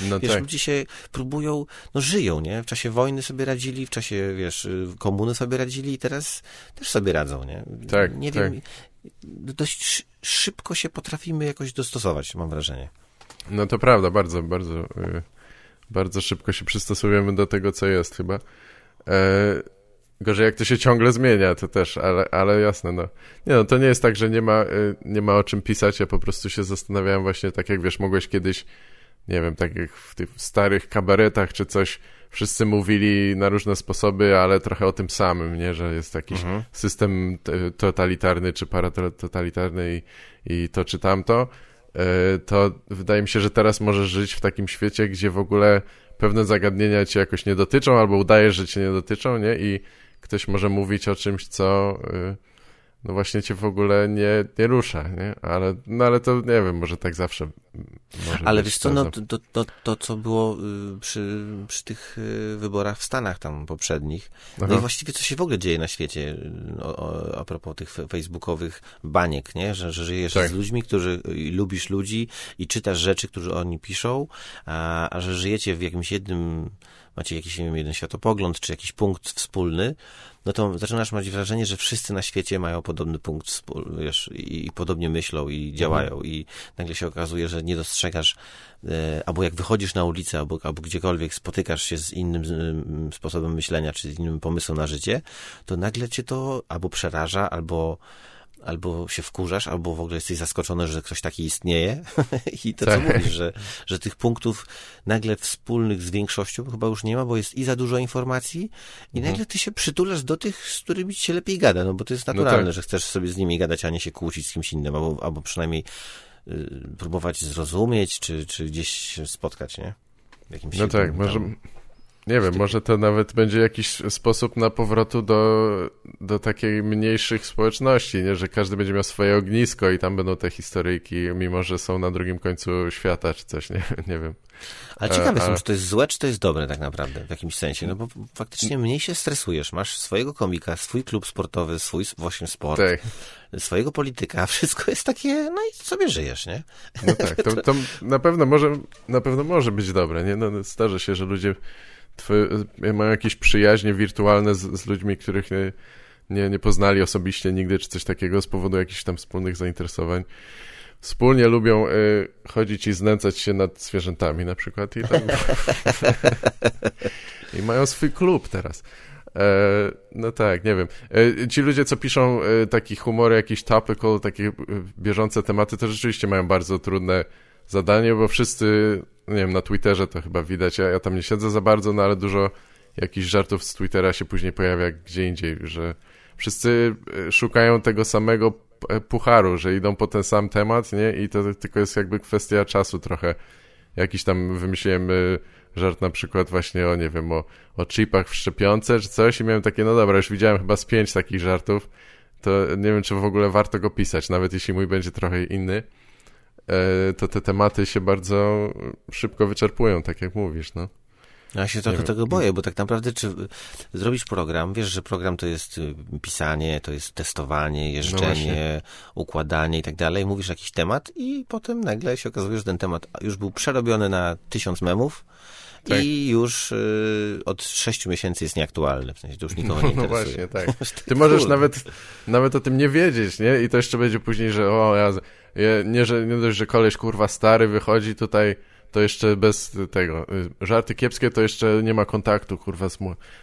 No wiesz, tak. ludzie się próbują, no żyją, nie? W czasie wojny sobie radzili, w czasie, wiesz, komuny sobie radzili i teraz też sobie radzą, nie? Tak, nie tak. wiem, dość szybko się potrafimy jakoś dostosować, mam wrażenie. No to prawda, bardzo, bardzo, yy, bardzo szybko się przystosujemy do tego, co jest chyba. E, gorzej jak to się ciągle zmienia, to też, ale, ale jasne, no. Nie no, to nie jest tak, że nie ma, yy, nie ma o czym pisać, ja po prostu się zastanawiałem właśnie, tak jak wiesz, mogłeś kiedyś, nie wiem, tak jak w tych starych kabaretach czy coś, wszyscy mówili na różne sposoby, ale trochę o tym samym, nie? Że jest jakiś mhm. system totalitarny czy paratotalitarny i, i to czy tamto. E, to wydaje mi się, że teraz możesz żyć w takim świecie, gdzie w ogóle pewne zagadnienia cię jakoś nie dotyczą, albo udajesz, że cię nie dotyczą, nie? I ktoś może mówić o czymś, co y, no właśnie cię w ogóle nie, nie rusza, nie? Ale, no ale to nie wiem, może tak zawsze może Ale wiesz co, no to, to, to, co było y, przy, przy tych y, wyborach w Stanach tam poprzednich, Aha. no i właściwie co się w ogóle dzieje na świecie o, o, a propos tych facebookowych baniek, nie? Że, że żyjesz tak. z ludźmi, którzy lubisz ludzi i czytasz rzeczy, które oni piszą, a, a że żyjecie w jakimś jednym macie jakiś, nie wiem, jeden światopogląd, czy jakiś punkt wspólny, no to zaczynasz mieć wrażenie, że wszyscy na świecie mają podobny punkt wiesz, i, i podobnie myślą i działają mhm. i nagle się okazuje, że nie dostrzegasz, e, albo jak wychodzisz na ulicę, albo, albo gdziekolwiek spotykasz się z innym z, sposobem myślenia, czy z innym pomysłem na życie, to nagle cię to albo przeraża, albo albo się wkurzasz, albo w ogóle jesteś zaskoczony, że ktoś taki istnieje. I to, co tak. mówisz, że, że tych punktów nagle wspólnych z większością chyba już nie ma, bo jest i za dużo informacji i mhm. nagle ty się przytulasz do tych, z którymi ci się lepiej gada, no bo to jest no naturalne, no tak. że chcesz sobie z nimi gadać, a nie się kłócić z kimś innym, albo, albo przynajmniej y, próbować zrozumieć, czy, czy gdzieś się spotkać, nie? Jakimś no tak, może... Nie wiem, może to nawet będzie jakiś sposób na powrotu do, do takiej mniejszych społeczności, nie? że każdy będzie miał swoje ognisko i tam będą te historyjki, mimo że są na drugim końcu świata czy coś, nie, nie wiem. Ale ciekawe e, jestem, czy to jest złe, czy to jest dobre tak naprawdę w jakimś sensie, no bo faktycznie mniej się stresujesz, masz swojego komika, swój klub sportowy, swój właśnie sport, tak. swojego polityka, wszystko jest takie, no i sobie żyjesz, nie? No tak, to, to na pewno może, na pewno może być dobre, nie? No, zdarza się, że ludzie twoje, mają jakieś przyjaźnie wirtualne z, z ludźmi, których nie, nie, nie poznali osobiście nigdy, czy coś takiego z powodu jakichś tam wspólnych zainteresowań. Wspólnie lubią y, chodzić i znęcać się nad zwierzętami na przykład i, tam, i mają swój klub teraz. E, no tak, nie wiem. E, ci ludzie, co piszą e, taki humor, jakiś topical, takie e, bieżące tematy, to rzeczywiście mają bardzo trudne zadanie, bo wszyscy, nie wiem, na Twitterze to chyba widać, ja, ja tam nie siedzę za bardzo, no ale dużo jakichś żartów z Twittera się później pojawia gdzie indziej, że wszyscy e, szukają tego samego e, pucharu, że idą po ten sam temat, nie? I to tylko jest jakby kwestia czasu trochę. Jakiś tam wymyśliłem e, żart na przykład właśnie o, nie wiem, o, o chipach w szczepionce czy coś i miałem takie, no dobra, już widziałem chyba z pięć takich żartów, to nie wiem, czy w ogóle warto go pisać, nawet jeśli mój będzie trochę inny. E, to te tematy się bardzo szybko wyczerpują, tak jak mówisz, no. Ja się trochę tego boję, bo tak naprawdę czy zrobisz program, wiesz, że program to jest y, pisanie, to jest testowanie, jeżdżenie, no układanie i tak dalej, mówisz jakiś temat i potem nagle się okazuje, że ten temat już był przerobiony na tysiąc memów tak. i już y, od sześciu miesięcy jest nieaktualny, w sensie to już nikogo nie no, interesuje. No właśnie, tak. Ty możesz nawet, nawet o tym nie wiedzieć, nie? I to jeszcze będzie później, że o, ja nie, że, nie dość, że koleś kurwa stary wychodzi tutaj, to jeszcze bez tego. Y, żarty kiepskie to jeszcze nie ma kontaktu kurwa z,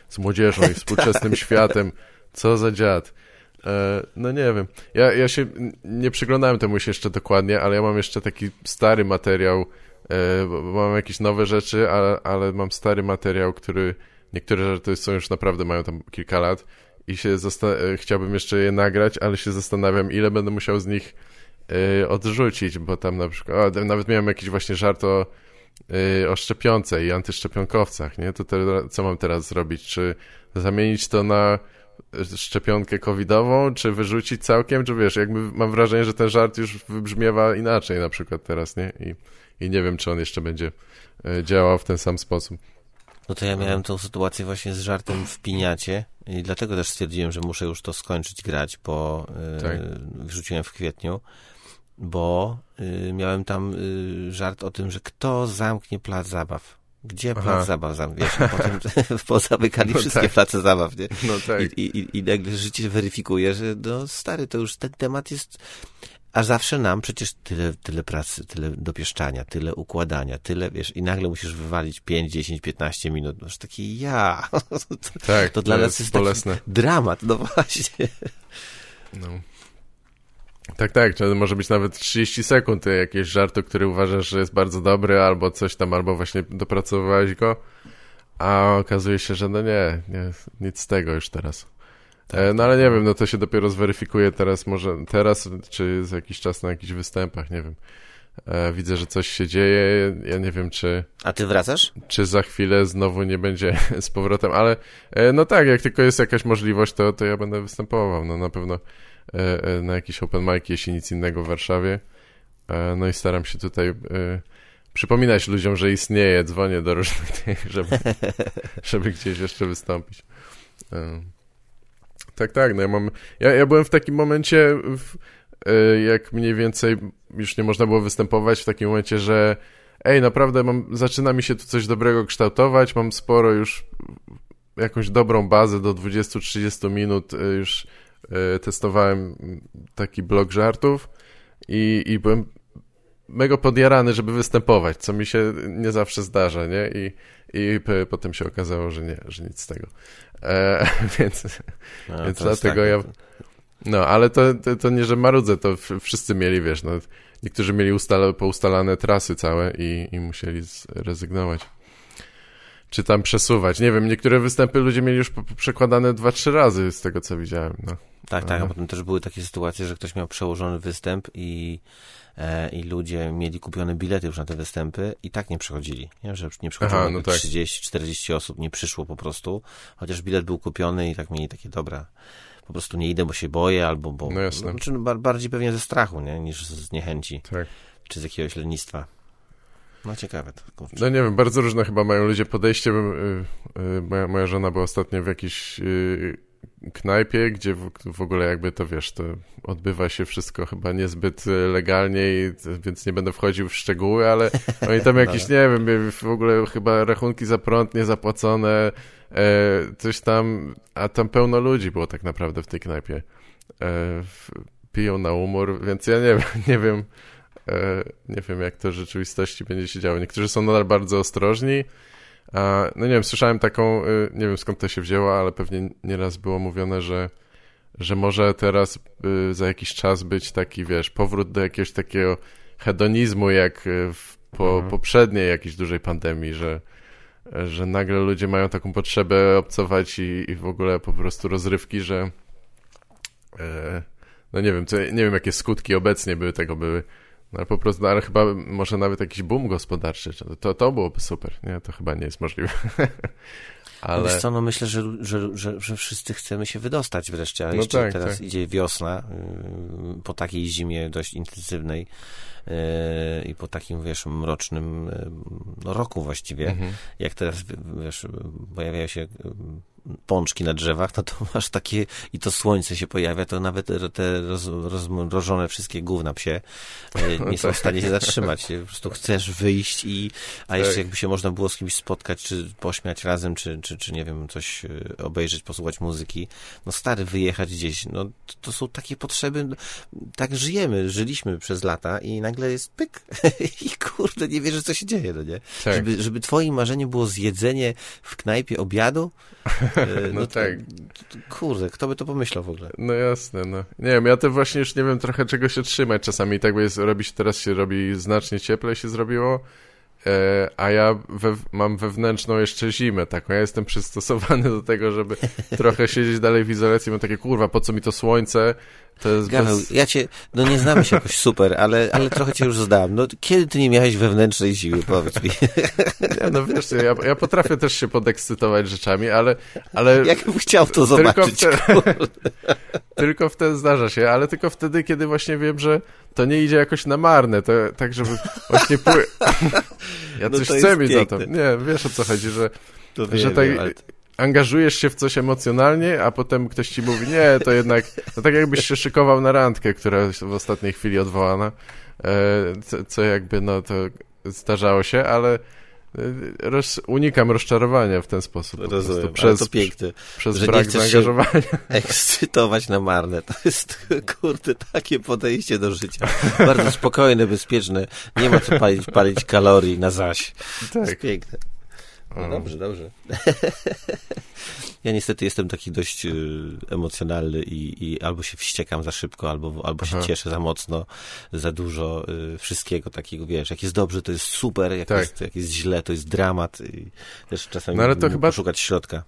z młodzieżą i współczesnym tak. światem. Co za dziad. E, no nie wiem. Ja, ja się nie przyglądałem temu się jeszcze dokładnie, ale ja mam jeszcze taki stary materiał e, bo mam jakieś nowe rzeczy, ale, ale mam stary materiał, który niektóre żarty są już naprawdę, mają tam kilka lat i się e, chciałbym jeszcze je nagrać, ale się zastanawiam, ile będę musiał z nich y, odrzucić, bo tam na przykład, o, nawet miałem jakiś właśnie żart o, y, o szczepionce i antyszczepionkowcach, nie? To te, co mam teraz zrobić? Czy zamienić to na szczepionkę covidową, czy wyrzucić całkiem, czy wiesz, jakby mam wrażenie, że ten żart już wybrzmiewa inaczej na przykład teraz, nie? I, i nie wiem, czy on jeszcze będzie działał w ten sam sposób. No to ja miałem tą sytuację właśnie z żartem w piniacie i dlatego też stwierdziłem, że muszę już to skończyć grać, bo tak. wrzuciłem w kwietniu, bo yy, miałem tam yy, żart o tym, że kto zamknie plac zabaw. Gdzie plac Aha. zabaw zamknie? Potem pozamykali no wszystkie tak. place zabaw, nie? No tak. I, i, I nagle życie weryfikuje, że no stary, to już ten temat jest a zawsze nam przecież tyle, tyle pracy, tyle dopieszczania, tyle układania, tyle, wiesz, i nagle musisz wywalić 5, 10, 15 minut. No, taki ja. Tak, to, dla to nas jest, bolesne. dramat, no właśnie. No. Tak, tak, może być nawet 30 sekund jakieś żartu, który uważasz, że jest bardzo dobry, albo coś tam, albo właśnie dopracowałeś go, a okazuje się, że no nie, nie nic z tego już teraz. Tak. E, no ale nie wiem, no to się dopiero zweryfikuje teraz, może teraz, czy za jakiś czas na jakichś występach, nie wiem. E, widzę, że coś się dzieje, ja nie wiem, czy... A ty wracasz? Czy za chwilę znowu nie będzie z powrotem, ale e, no tak, jak tylko jest jakaś możliwość, to, to ja będę występował, no na pewno na jakiś open mic, jeśli nic innego w Warszawie. No i staram się tutaj przypominać ludziom, że istnieje, dzwonię do różnych żeby, żeby gdzieś jeszcze wystąpić. Tak, tak, no ja mam, ja, ja byłem w takim momencie, w, e, jak mniej więcej już nie można było występować, w takim momencie, że ej, naprawdę mam, zaczyna mi się tu coś dobrego kształtować, mam sporo już, jakąś dobrą bazę do 20-30 minut, e, już e, testowałem taki blok żartów i, i byłem mega podjarany, żeby występować, co mi się nie zawsze zdarza, nie? I, i potem się okazało, że nie, że nic z tego. E, więc no, więc dlatego tak. ja... No, ale to, to, to, nie, że marudzę, to wszyscy mieli, wiesz, no, niektórzy mieli ustale, poustalane trasy całe i, i musieli zrezygnować. Czy tam przesuwać. Nie wiem, niektóre występy ludzie mieli już przekładane dwa, trzy razy z tego, co widziałem. No. Tak, tak, a potem też były takie sytuacje, że ktoś miał przełożony występ i E, i ludzie mieli kupione bilety już na te występy i tak nie przychodzili, nie? że nie przychodziło Aha, no tak. 30-40 osób, nie przyszło po prostu, chociaż bilet był kupiony i tak mieli takie, dobra, po prostu nie idę, bo się boję, albo bo... No jasne. Znaczy, no, bardziej pewnie ze strachu, nie? niż z niechęci, tak. czy z jakiegoś lenistwa. No ciekawe to. Kurczę. No nie wiem, bardzo różne chyba mają ludzie podejście. Y, y, moja, moja żona była ostatnio w jakiejś y, knajpie, gdzie w, w, ogóle jakby to wiesz, to odbywa się wszystko chyba niezbyt legalnie, i, więc nie będę wchodził w szczegóły, ale oni tam jakieś, nie wiem, w ogóle chyba rachunki za prąd niezapłacone, e, coś tam, a tam pełno ludzi było tak naprawdę w tej knajpie. E, piją na umór, więc ja nie wiem, nie wiem, e, nie wiem jak to w rzeczywistości będzie się działo. Niektórzy są nadal bardzo ostrożni, no nie wiem, słyszałem taką, y, nie wiem skąd to się wzięło, ale pewnie nieraz było mówione, że, że może teraz y, za jakiś czas być taki, wiesz, powrót do jakiegoś takiego hedonizmu, jak y, w po mhm. poprzedniej jakiejś dużej pandemii, że, że nagle ludzie mają taką potrzebę obcować i, i w ogóle po prostu rozrywki, że e, no nie wiem, co, nie wiem jakie skutki obecnie były tego były, ale po prostu, no, ale chyba może nawet jakiś boom gospodarczy, to, to byłoby super, nie? To chyba nie jest możliwe. ale... Wiesz co, no myślę, że, że, że, że wszyscy chcemy się wydostać wreszcie, a no jeszcze tak, teraz tak. idzie wiosna, y, po takiej zimie dość intensywnej y, i po takim, wiesz, mrocznym y, no, roku właściwie, mhm. jak teraz, wiesz, pojawiają się pączki na drzewach, no to masz takie, i to słońce się pojawia, to nawet te roz, rozmrożone wszystkie gówna psie e, nie są w stanie się zatrzymać. Po prostu chcesz wyjść i, a jeszcze tak. jakby się można było z kimś spotkać, czy pośmiać razem, czy, czy, czy nie wiem, coś e, obejrzeć, posłuchać muzyki. No stary, wyjechać gdzieś, no to, to są takie potrzeby, no, tak żyjemy, żyliśmy przez lata i nagle jest pyk i kurde, nie wierzę, co się dzieje, no nie? Tak. Żeby, żeby twoim marzeniem było zjedzenie w knajpie obiadu, no, no tak. Kurde, kto by to pomyślał w ogóle? No jasne, no. Nie wiem, ja to właśnie już nie wiem trochę czego się trzymać. Czasami tak jest, robi się, teraz się robi znacznie cieplej się zrobiło, E, a ja we, mam wewnętrzną jeszcze zimę taką. Ja jestem przystosowany do tego, żeby trochę siedzieć dalej w izolacji. Mam takie, kurwa, po co mi to słońce? To jest Gaweł, bez... ja cię, no nie znamy się jakoś super, ale, ale trochę cię już zdałem. No kiedy ty nie miałeś wewnętrznej zimy, powiedz mi. Nie, no wiesz, ja, ja potrafię też się podekscytować rzeczami, ale... ale Jakbym chciał to zobaczyć. Tylko wtedy, tylko wtedy zdarza się, ale tylko wtedy, kiedy właśnie wiem, że to nie idzie jakoś na marne, to tak, żeby właśnie pły... Ja No coś chcę mieć za to. Nie, wiesz o co chodzi, że, To że wiem, tak angażujesz się w coś emocjonalnie, a potem ktoś ci mówi, nie, to jednak, no tak jakbyś się szykował na randkę, która jest w ostatniej chwili odwołana, e, co, co jakby, no to zdarzało się, ale e, roz, unikam rozczarowania w ten sposób. po Rozumiem, ale przez, to piękne. przez że nie brak się- zaangażowania. Ekscytować na marne. To jest, kurde, takie podejście do życia. Bardzo spokojne, bezpieczne. Nie ma co palić, palić kalorii na zaś. To jest Tak. piękne. No dobrze, dobrze. Ja niestety jestem taki dość y, emocjonalny i, i albo się wściekam za szybko, albo, albo się Aha. cieszę za mocno, za dużo y, wszystkiego takiego, wiesz, jak jest dobrze, to jest super, jak, Tak. jest, jak jest źle, to jest dramat i też czasami No ale to chyba- poszukać środka.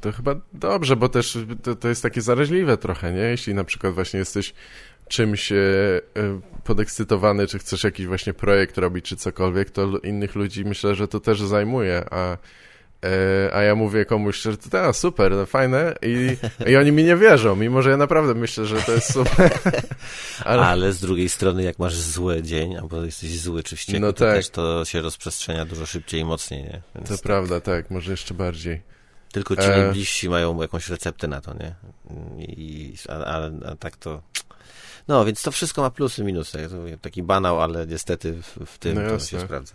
To chyba dobrze, bo też to, to jest takie zaraźliwe trochę, nie? Jeśli na przykład właśnie jesteś czymś e, podekscytowany, czy chcesz jakiś właśnie projekt robić, czy cokolwiek, to innych ludzi myślę, że to też zajmuje, a, e, a ja mówię komuś, że to super, no, fajne i, i oni mi nie wierzą, mimo że ja naprawdę myślę, że to jest super. Ale... Ale, z drugiej strony, jak masz zły dzień, albo jesteś zły czy wściekły, No to tak. też to się rozprzestrzenia dużo szybciej i mocniej, nie? Więc to prawda, tak, może jeszcze bardziej. Tylko ci E. najbliżsi mają jakąś receptę na to, nie? I, a, a, a tak to... No, więc to wszystko ma plusy, minusy. Taki banał, ale niestety w, w tym No to się sprawdza.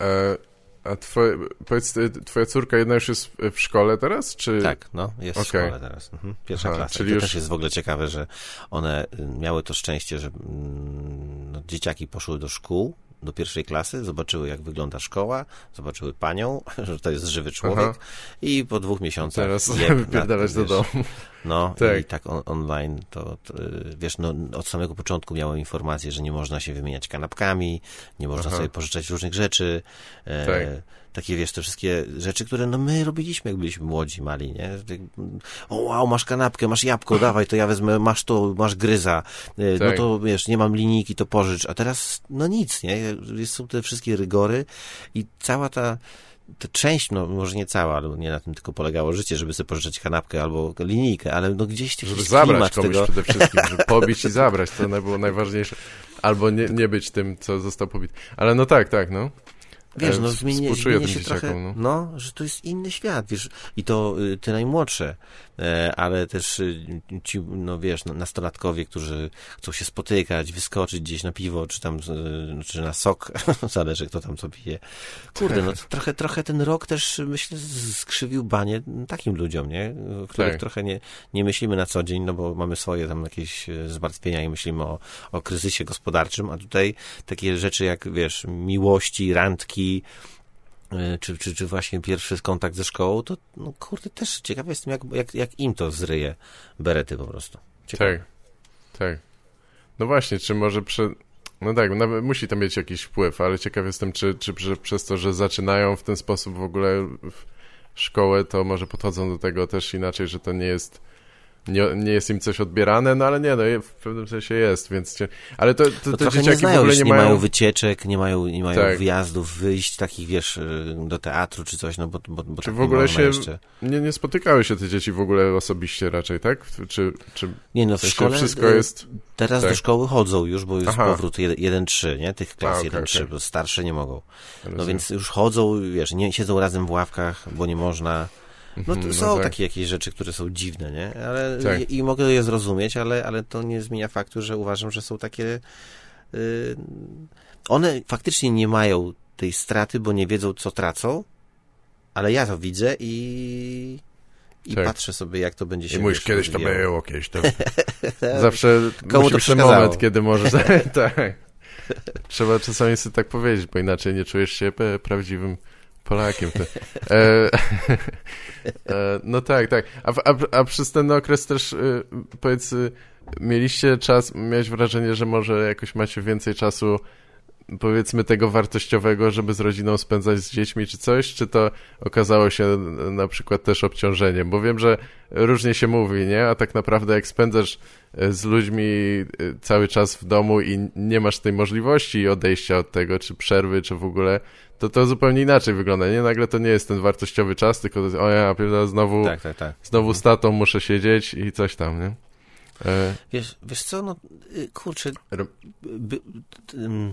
E, a twoje, powiedz, e, twoja córka jedna już jest w szkole teraz, czy... Tak, no, jest w Okej. szkole teraz. Mhm, pierwsza Aha, klasa. czyli to już- też jest w ogóle ciekawe, że one y, miały to szczęście, że mm, no, dzieciaki poszły do szkół, do pierwszej klasy, zobaczyły jak wygląda szkoła, zobaczyły panią, że to jest żywy człowiek Aha. i po dwóch miesiącach Teraz wypierdalać do domu. No Tak. i tak on, online to, to, wiesz, no od samego początku miałem informację, że nie można się wymieniać kanapkami, nie można Aha. sobie pożyczać różnych rzeczy. E, Tak. Takie, wiesz, te wszystkie rzeczy, które no my robiliśmy, jak byliśmy młodzi, mali, nie? Tak, O, wow, masz kanapkę, masz jabłko, dawaj, to ja wezmę, masz to, masz gryza. E, No Tak. to, wiesz, nie mam linijki, to pożycz. A teraz, no nic, nie? Są te wszystkie rygory i cała ta ta część, no może nie cała, ale nie na tym tylko polegało życie, żeby sobie pożyczać kanapkę albo linijkę, ale no gdzieś Żeby zabrać komuś tego, przede wszystkim, żeby pobić i zabrać, to było najważniejsze. Albo nie, nie być tym, co został pobity. Ale no tak, tak, no. Wiesz, E, no zmienia tym się trochę, dzieciakom, no. że to jest inny świat, wiesz, i to y, te najmłodsze, ale też y, ci, no wiesz, no, nastolatkowie, którzy chcą się spotykać, wyskoczyć gdzieś na piwo, czy tam, y, czy na sok, zależy kto tam co pije. Kurde, no trochę, trochę ten rok też, myślę, skrzywił banie takim ludziom, nie, o których Tak. trochę nie, nie myślimy na co dzień, no bo mamy swoje tam jakieś e, zmartwienia i myślimy o, o kryzysie gospodarczym, a tutaj takie rzeczy jak, wiesz, miłości, randki, e, czy, czy, czy właśnie pierwszy kontakt ze szkołą, to no kurde, też ciekawe jestem, jak, jak, jak im to zryje berety po prostu. Ciekawe. Tak, tak. No właśnie, czy może prze... No tak, nawet musi to mieć jakiś wpływ, ale ciekaw jestem, czy, czy przez to, że zaczynają w ten sposób w ogóle w szkołę, to może podchodzą do tego też inaczej, że to nie jest nie, nie jest im coś odbierane, no ale nie, no w pewnym sensie jest, więc... Ale to, to, To te trochę nie dzieciaki w znają, ogóle już nie nie mają mają... wycieczek, nie mają, nie mają Tak. wyjazdów, wyjść takich, wiesz, y, do teatru czy coś, no bo, bo, bo Czy tak w ogóle się- jeszcze. Nie, nie spotykały się te dzieci w ogóle osobiście raczej, tak? Czy, czy Nie no, w szkole wszystko y, jest... Teraz Tak. do szkoły chodzą już, bo jest Aha. powrót 1-3, nie? Tych klas A, okej, 1-3, okej. bo starsze nie mogą. No rozumiem. więc już chodzą, wiesz, nie siedzą razem w ławkach, bo nie można. No to Mhm, są tak. takie jakieś rzeczy, które są dziwne, nie? Ale Tak. i, i mogę je zrozumieć, ale, ale to nie zmienia faktu, że uważam, że są takie. y, one faktycznie nie mają tej straty, bo nie wiedzą, co tracą, ale ja to widzę i. I Tak. patrzę sobie, jak to będzie się I mówisz, wiesz, kiedyś to było, kiedyś to... Zawsze Komu to ten moment, kiedy możesz... tak. Trzeba czasami sobie tak powiedzieć, bo inaczej nie czujesz się prawdziwym Polakiem. To. E, e, no tak, tak. A, a, a przez ten okres też, y, powiedz, y, mieliście czas, miałeś wrażenie, że może jakoś macie więcej czasu powiedzmy tego wartościowego, żeby z rodziną spędzać z dziećmi czy coś, czy to okazało się na przykład też obciążeniem? Bo wiem, że różnie się mówi, nie? A tak naprawdę jak spędzasz e, z ludźmi cały czas w domu i nie masz tej możliwości odejścia od tego, czy przerwy, czy w ogóle, to to zupełnie inaczej wygląda, nie? Nagle to nie jest ten wartościowy czas, tylko to jest, o ja, znowu, tak, tak, tak. znowu z tatą muszę siedzieć i coś tam, nie? E... Wiesz, wiesz co, no y, kurczę, by,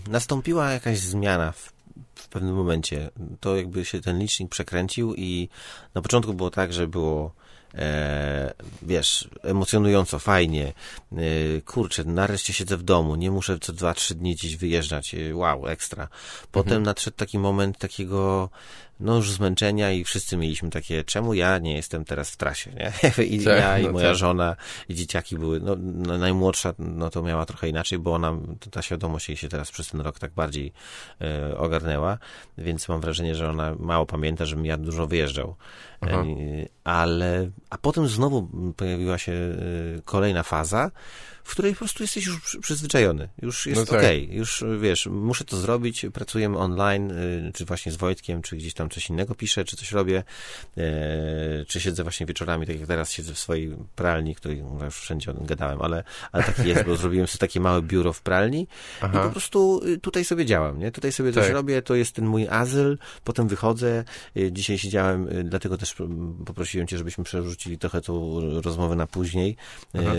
nastąpiła jakaś zmiana w, w pewnym momencie. To jakby się ten licznik przekręcił i na początku było tak, że było e, wiesz, emocjonująco, fajnie, e, kurczę, nareszcie siedzę w domu, nie muszę co dwa, trzy dni gdzieś wyjeżdżać, e, wow, ekstra. Potem mhm. nadszedł taki moment takiego no już zmęczenia i wszyscy mieliśmy takie, czemu ja nie jestem teraz w trasie, nie? I tak, ja, i no moja tak. żona, i dzieciaki były, no, no, najmłodsza, no to miała trochę inaczej, bo ona, ta świadomość jej się teraz przez ten rok tak bardziej e, ogarnęła, więc mam wrażenie, że ona mało pamięta, żebym ja dużo wyjeżdżał. E, ale, a potem znowu pojawiła się e, kolejna faza, w której po prostu jesteś już przyzwyczajony. Już jest no tak. okej, okay. już wiesz, muszę to zrobić, pracujemy online, y, czy właśnie z Wojtkiem, czy gdzieś tam coś innego piszę, czy coś robię, e, czy siedzę właśnie wieczorami, tak jak teraz siedzę w swojej pralni, której już wszędzie o tym gadałem, ale, ale taki jest, bo zrobiłem sobie takie małe biuro w pralni Aha. i po prostu y, tutaj sobie działam, nie? Tutaj sobie coś tak. robię, to jest ten mój azyl, potem wychodzę, y, dzisiaj siedziałem, dlatego też poprosiłem cię, żebyśmy przerzucili trochę tą rozmowę na później, Aha.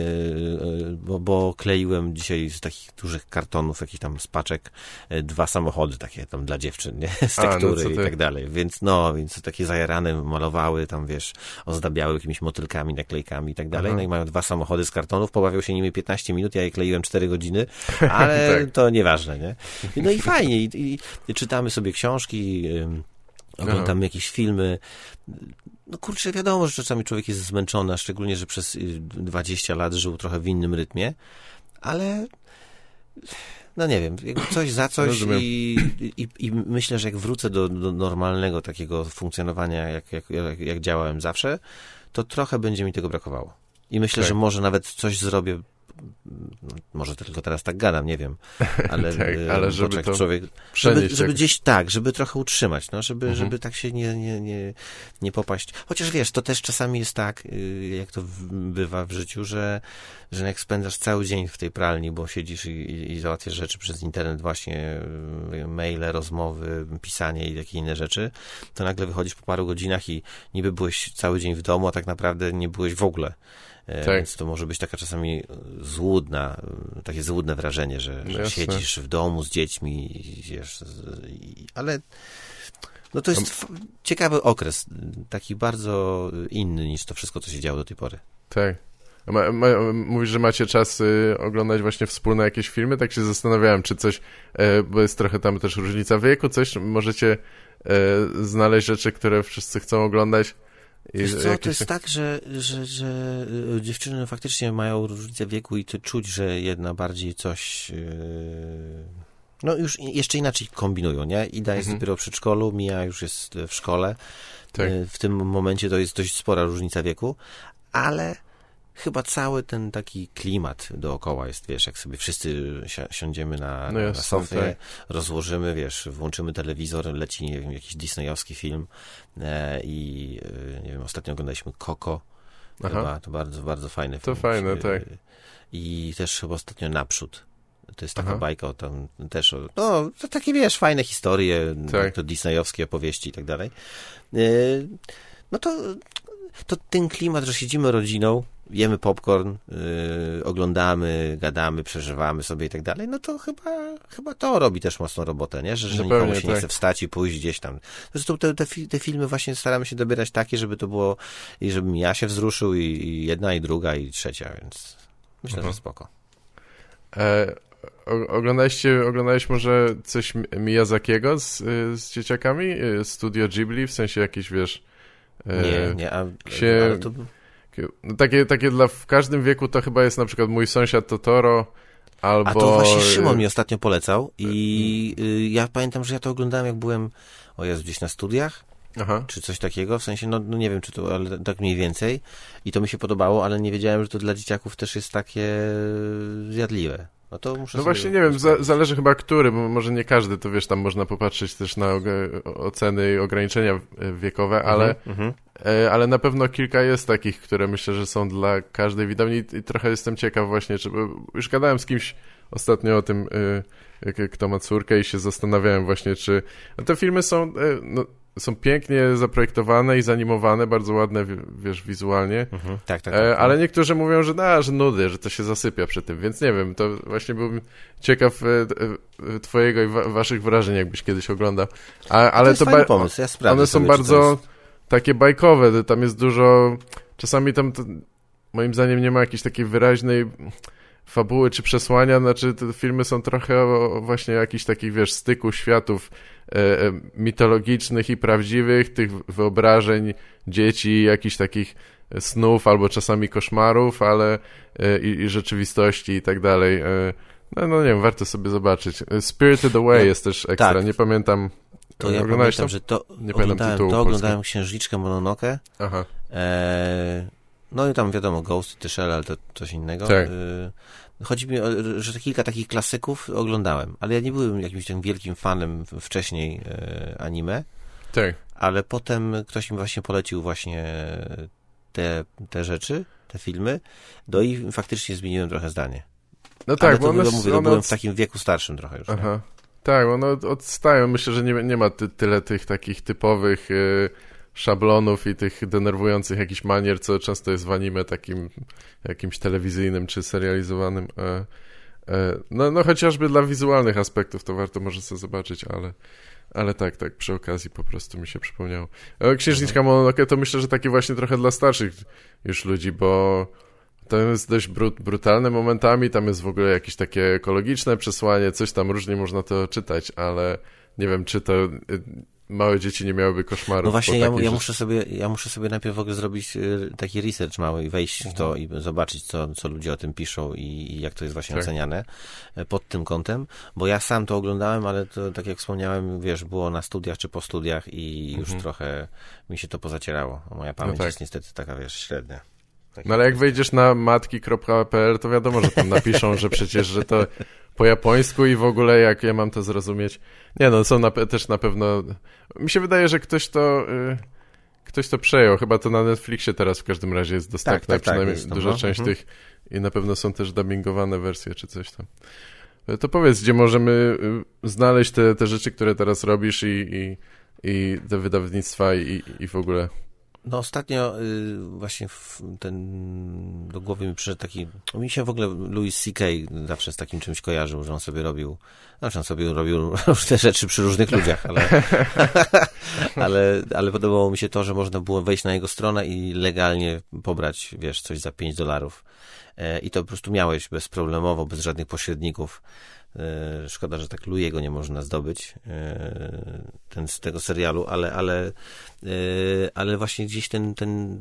bo bo, bo kleiłem dzisiaj z takich dużych kartonów, jakichś tam spaczek, e, dwa samochody takie tam dla dziewczyn, nie? Z tektury A, no i tak dalej. Więc no, więc takie zajarane malowały, tam wiesz, ozdabiały jakimiś motylkami, naklejkami i tak dalej. Aha. No i mają dwa samochody z kartonów, pobawiał się nimi 15 minut, ja je kleiłem 4 godziny, ale tak. to nieważne, nie? No i fajnie, i, i czytamy sobie książki, oglądamy Aha. jakieś filmy. No kurczę, wiadomo, że czasami człowiek jest zmęczony, a szczególnie, że przez 20 y, lat żył trochę w innym rytmie, ale no nie wiem, coś za coś i, i, i, myślę, że jak wrócę do, do normalnego takiego funkcjonowania, jak, jak, jak, działałem zawsze, to trochę będzie mi tego brakowało. I myślę, tak. że może nawet coś zrobię może tylko teraz tak gadam, nie wiem, ale, tak, y, ale żeby to człowiek, żeby, żeby gdzieś tak, żeby trochę utrzymać, no, żeby, mhm. żeby tak się nie, nie, nie, nie popaść. Chociaż wiesz, to też czasami jest tak, y, jak to bywa w życiu, że, że jak spędzasz cały dzień w tej pralni, bo siedzisz i, i załatwiasz rzeczy przez internet, właśnie y, maile, rozmowy, pisanie i takie inne rzeczy, to nagle wychodzisz po paru godzinach i niby byłeś cały dzień w domu, a tak naprawdę nie byłeś w ogóle. E, tak. Więc to może być taka czasami złudna, takie złudne wrażenie, że, że siedzisz w domu z dziećmi, wiesz, ale no to jest ciekawy okres, taki bardzo inny niż to wszystko, co się działo do tej pory. Tak. Ma, ma, mówisz, że macie czas y, oglądać właśnie wspólne jakieś filmy? Tak się zastanawiałem, czy coś, e, bo jest trochę tam też różnica wieku, coś możecie e, znaleźć rzeczy, które wszyscy chcą oglądać Wiesz co, to jest tak, że, że, że y, dziewczyny faktycznie mają różnicę wieku i to czuć, że jedna bardziej coś... Yy, no już jeszcze inaczej kombinują, nie? Ida jest mhm. dopiero w przedszkolu, Mia już jest w szkole. Tak. Y, w tym momencie to jest dość spora różnica wieku, ale chyba cały ten taki klimat dookoła jest, wiesz, jak sobie wszyscy si siądziemy na, no jasne, na sofie, tak. rozłożymy, wiesz, włączymy telewizor, leci, nie wiem, jakiś disneyowski film e, i e, nie wiem, ostatnio oglądaliśmy Coco, chyba, to bardzo, bardzo fajny film. To fajne, e, tak. I też chyba ostatnio Naprzód. To jest taka Aha. bajka o tam też, o, no, to takie, wiesz, fajne historie, tak. to disneyowskie opowieści i tak dalej. E, no to, to ten klimat, że siedzimy rodziną, jemy popcorn, yy, oglądamy, gadamy, przeżywamy sobie i tak dalej, no to chyba, chyba to robi też mocną robotę, nie? Że, że nikomu się tak. nie chce wstać i pójść gdzieś tam. Zresztą te, te, te, filmy właśnie staramy się dobierać takie, żeby to było i żebym ja się wzruszył i, i jedna, i druga, i trzecia, więc myślę, mhm. że spoko. E, oglądaliście, oglądałeś może coś Miyazakiego z, z dzieciakami? E, Studio Ghibli, w sensie jakiś, wiesz... E, nie, nie, a, się... ale to takie, takie dla w każdym wieku to chyba jest na przykład mój sąsiad Totoro, albo... A to właśnie Szymon mi ostatnio polecał i y, ja pamiętam, że ja to oglądałem jak byłem, o Jezu, gdzieś na studiach, Aha. czy coś takiego, w sensie, no, no, nie wiem, czy to, ale tak mniej więcej i to mi się podobało, ale nie wiedziałem, że to dla dzieciaków też jest takie zjadliwe. No to muszę No właśnie nie wiem, za, zależy chyba który, bo może nie każdy, to wiesz, tam można popatrzeć też na oceny i ograniczenia wiekowe, Mhm, ale, e, ale na pewno kilka jest takich, które myślę, że są dla każdej widowni i, trochę jestem ciekaw właśnie, czy, bo już gadałem z kimś ostatnio o tym, e, kto ma córkę i się zastanawiałem właśnie, czy no te filmy są, e, no, są pięknie zaprojektowane i zanimowane, bardzo ładne, wiesz, wizualnie, Mhm. Tak, tak, tak. E, ale niektórzy mówią, że da, że nudy, że to się zasypia przy tym, więc nie wiem, to właśnie byłbym ciekaw e, e, twojego i wa waszych wrażeń, jakbyś kiedyś oglądał. A, ale to jest to pomysł, ja sprawdzę one są sobie, to bardzo jest- takie bajkowe, tam jest dużo, czasami tam to, moim zdaniem nie ma jakiejś takiej wyraźnej fabuły czy przesłania, znaczy te filmy są trochę o, właśnie jakichś takich, wiesz, styku światów e, e, mitologicznych i prawdziwych, tych wyobrażeń dzieci, jakichś takich snów albo czasami koszmarów, ale e, i, i rzeczywistości i tak dalej. E, no, no nie wiem, warto sobie zobaczyć. E, Spirited Away No, jest też ekstra, tak. nie pamiętam. To ja Oglądałeś pamiętam, to? że to Nie pamiętam tytułu to oglądałem Księżniczkę Mononoke. Aha. E, no i tam wiadomo, Ghost i Shell, ale to coś innego. Tak. E, chodzi mi o, że kilka takich klasyków oglądałem, ale ja nie byłem jakimś tym wielkim fanem wcześniej e, anime, Tak. ale potem ktoś mi właśnie polecił właśnie te, te rzeczy, te filmy, no i faktycznie zmieniłem trochę zdanie. No tak, ale bo one, mówię, to one byłem w takim wieku starszym trochę już. nie? Aha. Tak, one od- odstają. Myślę, że nie, nie ma ty, tyle tych takich typowych y, szablonów i tych denerwujących jakichś manier, co często jest w anime takim jakimś telewizyjnym czy serializowanym. E, e, no, no chociażby dla wizualnych aspektów to warto może sobie zobaczyć, ale, ale tak, tak, przy okazji po prostu mi się przypomniało. E, Księżniczka Mononoke to myślę, że takie właśnie trochę dla starszych już ludzi, bo to jest dość brut, brutalne momentami, tam jest w ogóle jakieś takie ekologiczne przesłanie, coś tam różnie można to czytać, ale nie wiem, czy to małe dzieci nie miałyby koszmarów. No właśnie, ja, ja, muszę sobie, ja muszę sobie najpierw w ogóle zrobić y, taki research mały i wejść w Mhm. to i zobaczyć, co, co ludzie o tym piszą i, i jak to jest właśnie Tak. oceniane e, pod tym kątem, bo ja sam to oglądałem, ale to, tak jak wspomniałem, wiesz, było na studiach czy po studiach i już Mhm. trochę mi się to pozacierało. Moja pamięć tak. jest niestety taka, wiesz, średnia. No ale jak wejdziesz na matki.pl, to wiadomo, że tam napiszą, że przecież, że to po japońsku i w ogóle jak ja mam to zrozumieć. Nie no, są na, też na pewno... Mi się wydaje, że ktoś to... Y, ktoś to przejął. Chyba to na Netflixie teraz w każdym razie jest dostępne, tak, tak, przynajmniej jest tam, duża no. część Mhm. tych i na pewno są też dubbingowane wersje czy coś tam. E, To powiedz, gdzie możemy y, znaleźć te, te rzeczy, które teraz robisz i, i, i te wydawnictwa i, i w ogóle. No ostatnio y, właśnie ten, do głowy mi przyszedł taki, mi się w ogóle Louis C.K. zawsze z takim czymś kojarzył, że on sobie robił, znaczy on sobie robił różne rzeczy przy różnych ludziach, ale, ale, ale podobało mi się to, że można było wejść na jego stronę i legalnie pobrać, wiesz, coś za 5 dolarów. E, I to po prostu miałeś bezproblemowo, bez żadnych pośredników. E, Szkoda, że tak Louiego nie można zdobyć e, ten, z tego serialu, ale, ale, e, ale właśnie gdzieś ten, ten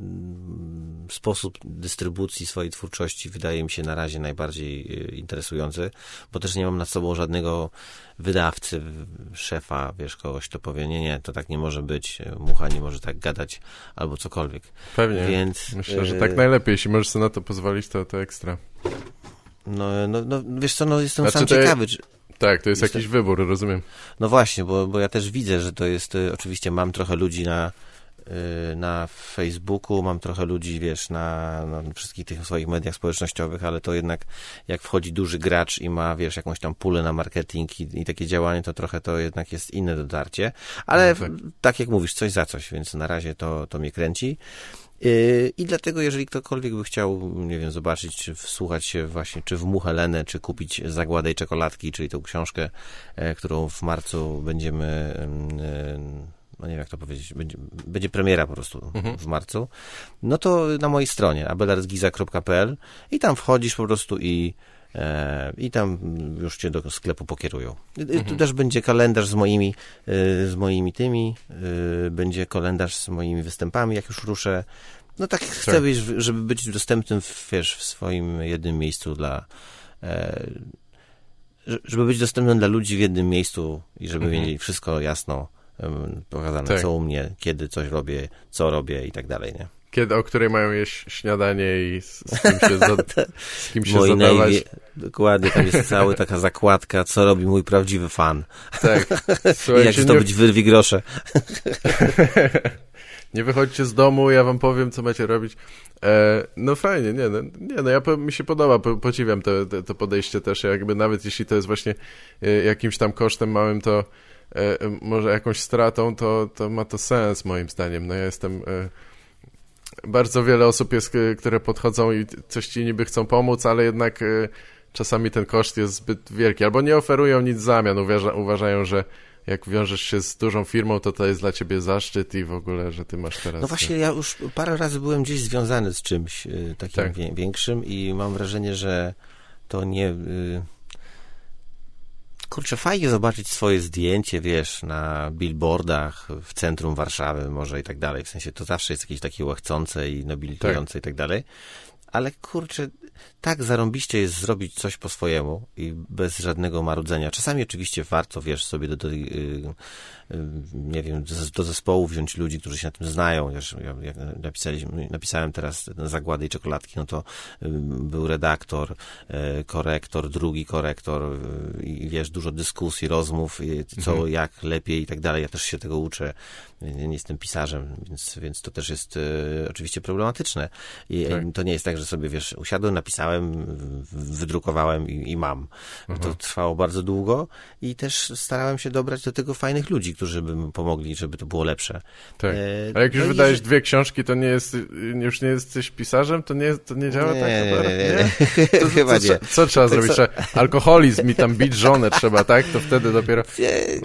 sposób dystrybucji swojej twórczości wydaje mi się na razie najbardziej interesujący, bo też nie mam nad sobą żadnego wydawcy, szefa, wiesz, kogoś, kto powie, nie, nie, to tak nie może być, mucha nie może tak gadać, albo cokolwiek. Pewnie. Więc Myślę, że tak najlepiej. Jeśli możesz sobie na to pozwolić, to, to ekstra. No, no, no, wiesz co, no jestem Znaczy sam ciekawy, czy, Tak, to jest Jest- jakiś wybór, rozumiem. No właśnie, bo, bo ja też widzę, że to jest, y, oczywiście mam trochę ludzi na, y, na Facebooku, mam trochę ludzi, wiesz, na, na wszystkich tych swoich mediach społecznościowych, ale to jednak jak wchodzi duży gracz i ma, wiesz, jakąś tam pulę na marketing i, i takie działanie, to trochę to jednak jest inne dotarcie. Ale No tak. tak. jak mówisz, coś za coś, więc na razie to, to mnie kręci. Yy, I dlatego, jeżeli ktokolwiek by chciał, nie wiem, zobaczyć, czy wsłuchać się właśnie, czy w Muchę Lenę, czy kupić Zagładę i Czekoladki, czyli tą książkę, e, którą w marcu będziemy, em, e, no nie wiem jak to powiedzieć, będzie, będzie premiera po prostu Mhm. w marcu, no to na mojej stronie abelarzgiza.pl i tam wchodzisz po prostu i i tam już cię do sklepu pokierują. I- i Tu też będzie kalendarz z moimi, e, z moimi tymi, e, będzie kalendarz z moimi występami, jak już ruszę. No tak chcę Tak. być, żeby być dostępnym, w, wiesz, w swoim jednym miejscu dla e, że- żeby być dostępnym dla ludzi w jednym miejscu i żeby Mhm. mieli wszystko jasno pokazane, Tak. co u mnie, kiedy coś robię, co robię i tak dalej, nie? Kiedy, o której mają jeść śniadanie i z, z kim się, za, z kim się zadawać. Dokładnie, tam jest cała taka zakładka, co robi mój prawdziwy fan. Tak. I jak zdobyć nie... wyrwi grosze. nie wychodźcie z domu, ja wam powiem, co macie robić. E, no fajnie, nie no, nie, no ja mi się podoba, po, podziwiam to, to, to, podejście też, jakby nawet jeśli to jest właśnie e, jakimś tam kosztem małym, to e, może jakąś stratą, to, to ma to sens moim zdaniem. No ja jestem... E, bardzo wiele osób jest, które podchodzą i coś ci niby chcą pomóc, ale jednak e, czasami ten koszt jest zbyt wielki, albo nie oferują nic w zamian, uważa, uważają, że jak wiążesz się z dużą firmą, to to jest dla ciebie zaszczyt i w ogóle, że ty masz teraz... No właśnie, ja już parę razy byłem gdzieś związany z czymś y, takim tak. większym i mam wrażenie, że to nie... Kurczę, fajnie zobaczyć swoje zdjęcie, wiesz, na billboardach w centrum Warszawy może i tak dalej. W sensie to zawsze jest jakieś takie łechcące i nobilitujące tak. i tak dalej. Ale kurczę, tak zarąbiście jest zrobić coś po swojemu i bez żadnego marudzenia. Czasami oczywiście warto, wiesz, sobie do, do, nie wiem, do zespołu wziąć ludzi, którzy się na tym znają. Wiesz, jak napisaliśmy, napisałem teraz Zagłady i Czekoladki, no to był redaktor, e, korektor, drugi korektor e, i wiesz, dużo dyskusji, rozmów, co, mhm. jak lepiej i tak dalej. Ja też się tego uczę. Nie jestem pisarzem, więc, więc to też jest e, oczywiście problematyczne. I tak. to nie jest tak, że sobie, wiesz, usiadłem, napisałem, wydrukowałem i, i mam. Mhm. To trwało bardzo długo i też starałem się dobrać do tego fajnych ludzi, którzy by mi pomogli, żeby to było lepsze. Tak. E, A jak już no wydajesz dwie książki, to nie jest, już nie jesteś pisarzem? To nie, to nie działa nie, tak? Nie, nie, nie, nie. To, Chyba co, nie. Co, trzeba tak zrobić? Trzeba, alkoholizm i tam bić żonę trzeba, tak? To wtedy dopiero...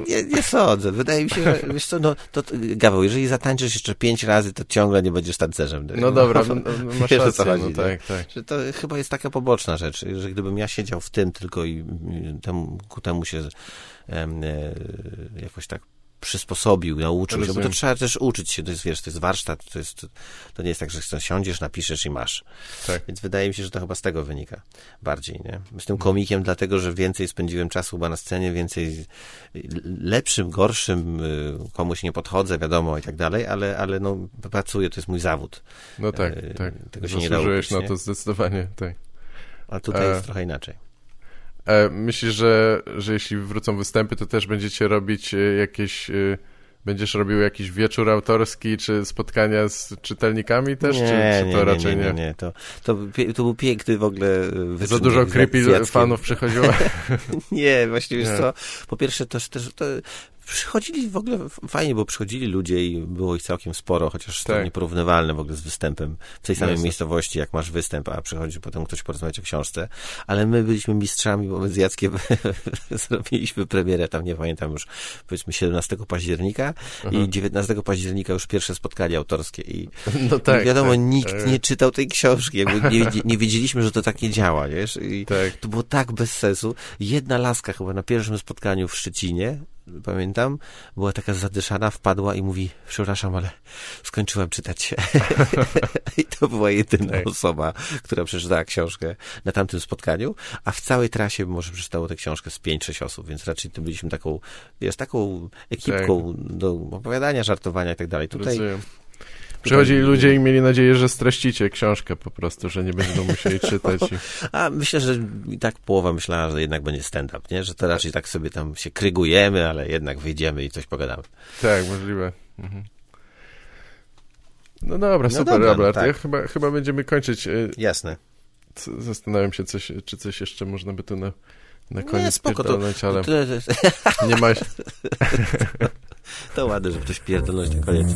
Nie, nie, sądzę. Wydaje mi się, że wiesz co, no, to, Gaweł, jeżeli zatańczysz jeszcze pięć razy, to ciągle nie będziesz tancerzem. No dobra, no, no, masz wiesz, rację, chodzi, no, tak, tak. Że to chyba jest taka poboczna rzecz, że gdybym ja siedział w tym tylko i temu, ku temu się e, jakoś tak przysposobił, nauczył się, bo to trzeba też uczyć się, to jest, wiesz, to jest warsztat, to, jest, to nie jest tak, że siądziesz, napiszesz i masz. Tak. Więc wydaje mi się, że to chyba z tego wynika bardziej, nie? Jestem komikiem dlatego, że więcej spędziłem czasu chyba na scenie, więcej lepszym, gorszym, y, komuś nie podchodzę, wiadomo i tak dalej, ale, ale no, pracuję, to jest mój zawód. No tak, e, tak. Tego się nie da uczyć, na to zdecydowanie, tak. A tutaj e... jest trochę inaczej. E, myślisz, że, że jeśli wrócą występy, to też będziecie robić e, jakieś... E, będziesz robił jakiś wieczór autorski, czy spotkania z czytelnikami też, nie, czy, czy to nie, raczej nie? Nie, nie, To, to, to był piękny w ogóle wyczyn. Za dużo creepy fanów przychodziło? nie, właśnie wiesz co, po pierwsze to, też, to przychodzili w ogóle fajnie, bo przychodzili ludzie i było ich całkiem sporo, chociaż tak. to nieporównywalne w ogóle z występem w tej samej miejscowości, jak masz występ, a przychodzi potem ktoś porozmawiać o książce. Ale my byliśmy mistrzami, bo my z Jackiem zrobiliśmy premierę, tam nie pamiętam już, powiedzmy 17 października Aha. i 19 października już pierwsze spotkanie autorskie i, no tak, i wiadomo, tak, nikt tak. nie czytał tej książki, jakby nie, nie wiedzieliśmy, że to tak nie działa, wiesz? I tak. to było tak bez sensu. Jedna laska chyba na pierwszym spotkaniu w Szczecinie, pamiętam, była taka zadyszana, wpadła i mówi, przepraszam, ale skończyłem czytać. I to była jedyna tak. osoba, która przeczytała książkę na tamtym spotkaniu, a w całej trasie może przeczytało tę książkę z 5-6 osób, więc raczej to byliśmy taką, wiesz, taką ekipką tak. do opowiadania, żartowania i tak dalej. Tutaj Rozumiem. Przychodzili ludzie i mieli nadzieję, że streścicie książkę po prostu, że nie będą musieli czytać. I... A myślę, że i tak połowa myślała, że jednak będzie stand-up, nie? Że to raczej tak sobie tam się krygujemy, ale jednak wyjdziemy i coś pogadamy. Tak, możliwe. Mhm. No dobra, no super, dobra, Robert. No tak. ja chyba, chyba będziemy kończyć. Y, Jasne. Zastanawiam się, coś, czy coś jeszcze można by tu na, na koniec nie, spoko, to, ale nie ma... to ładne, żeby coś pierdolnąć na koniec.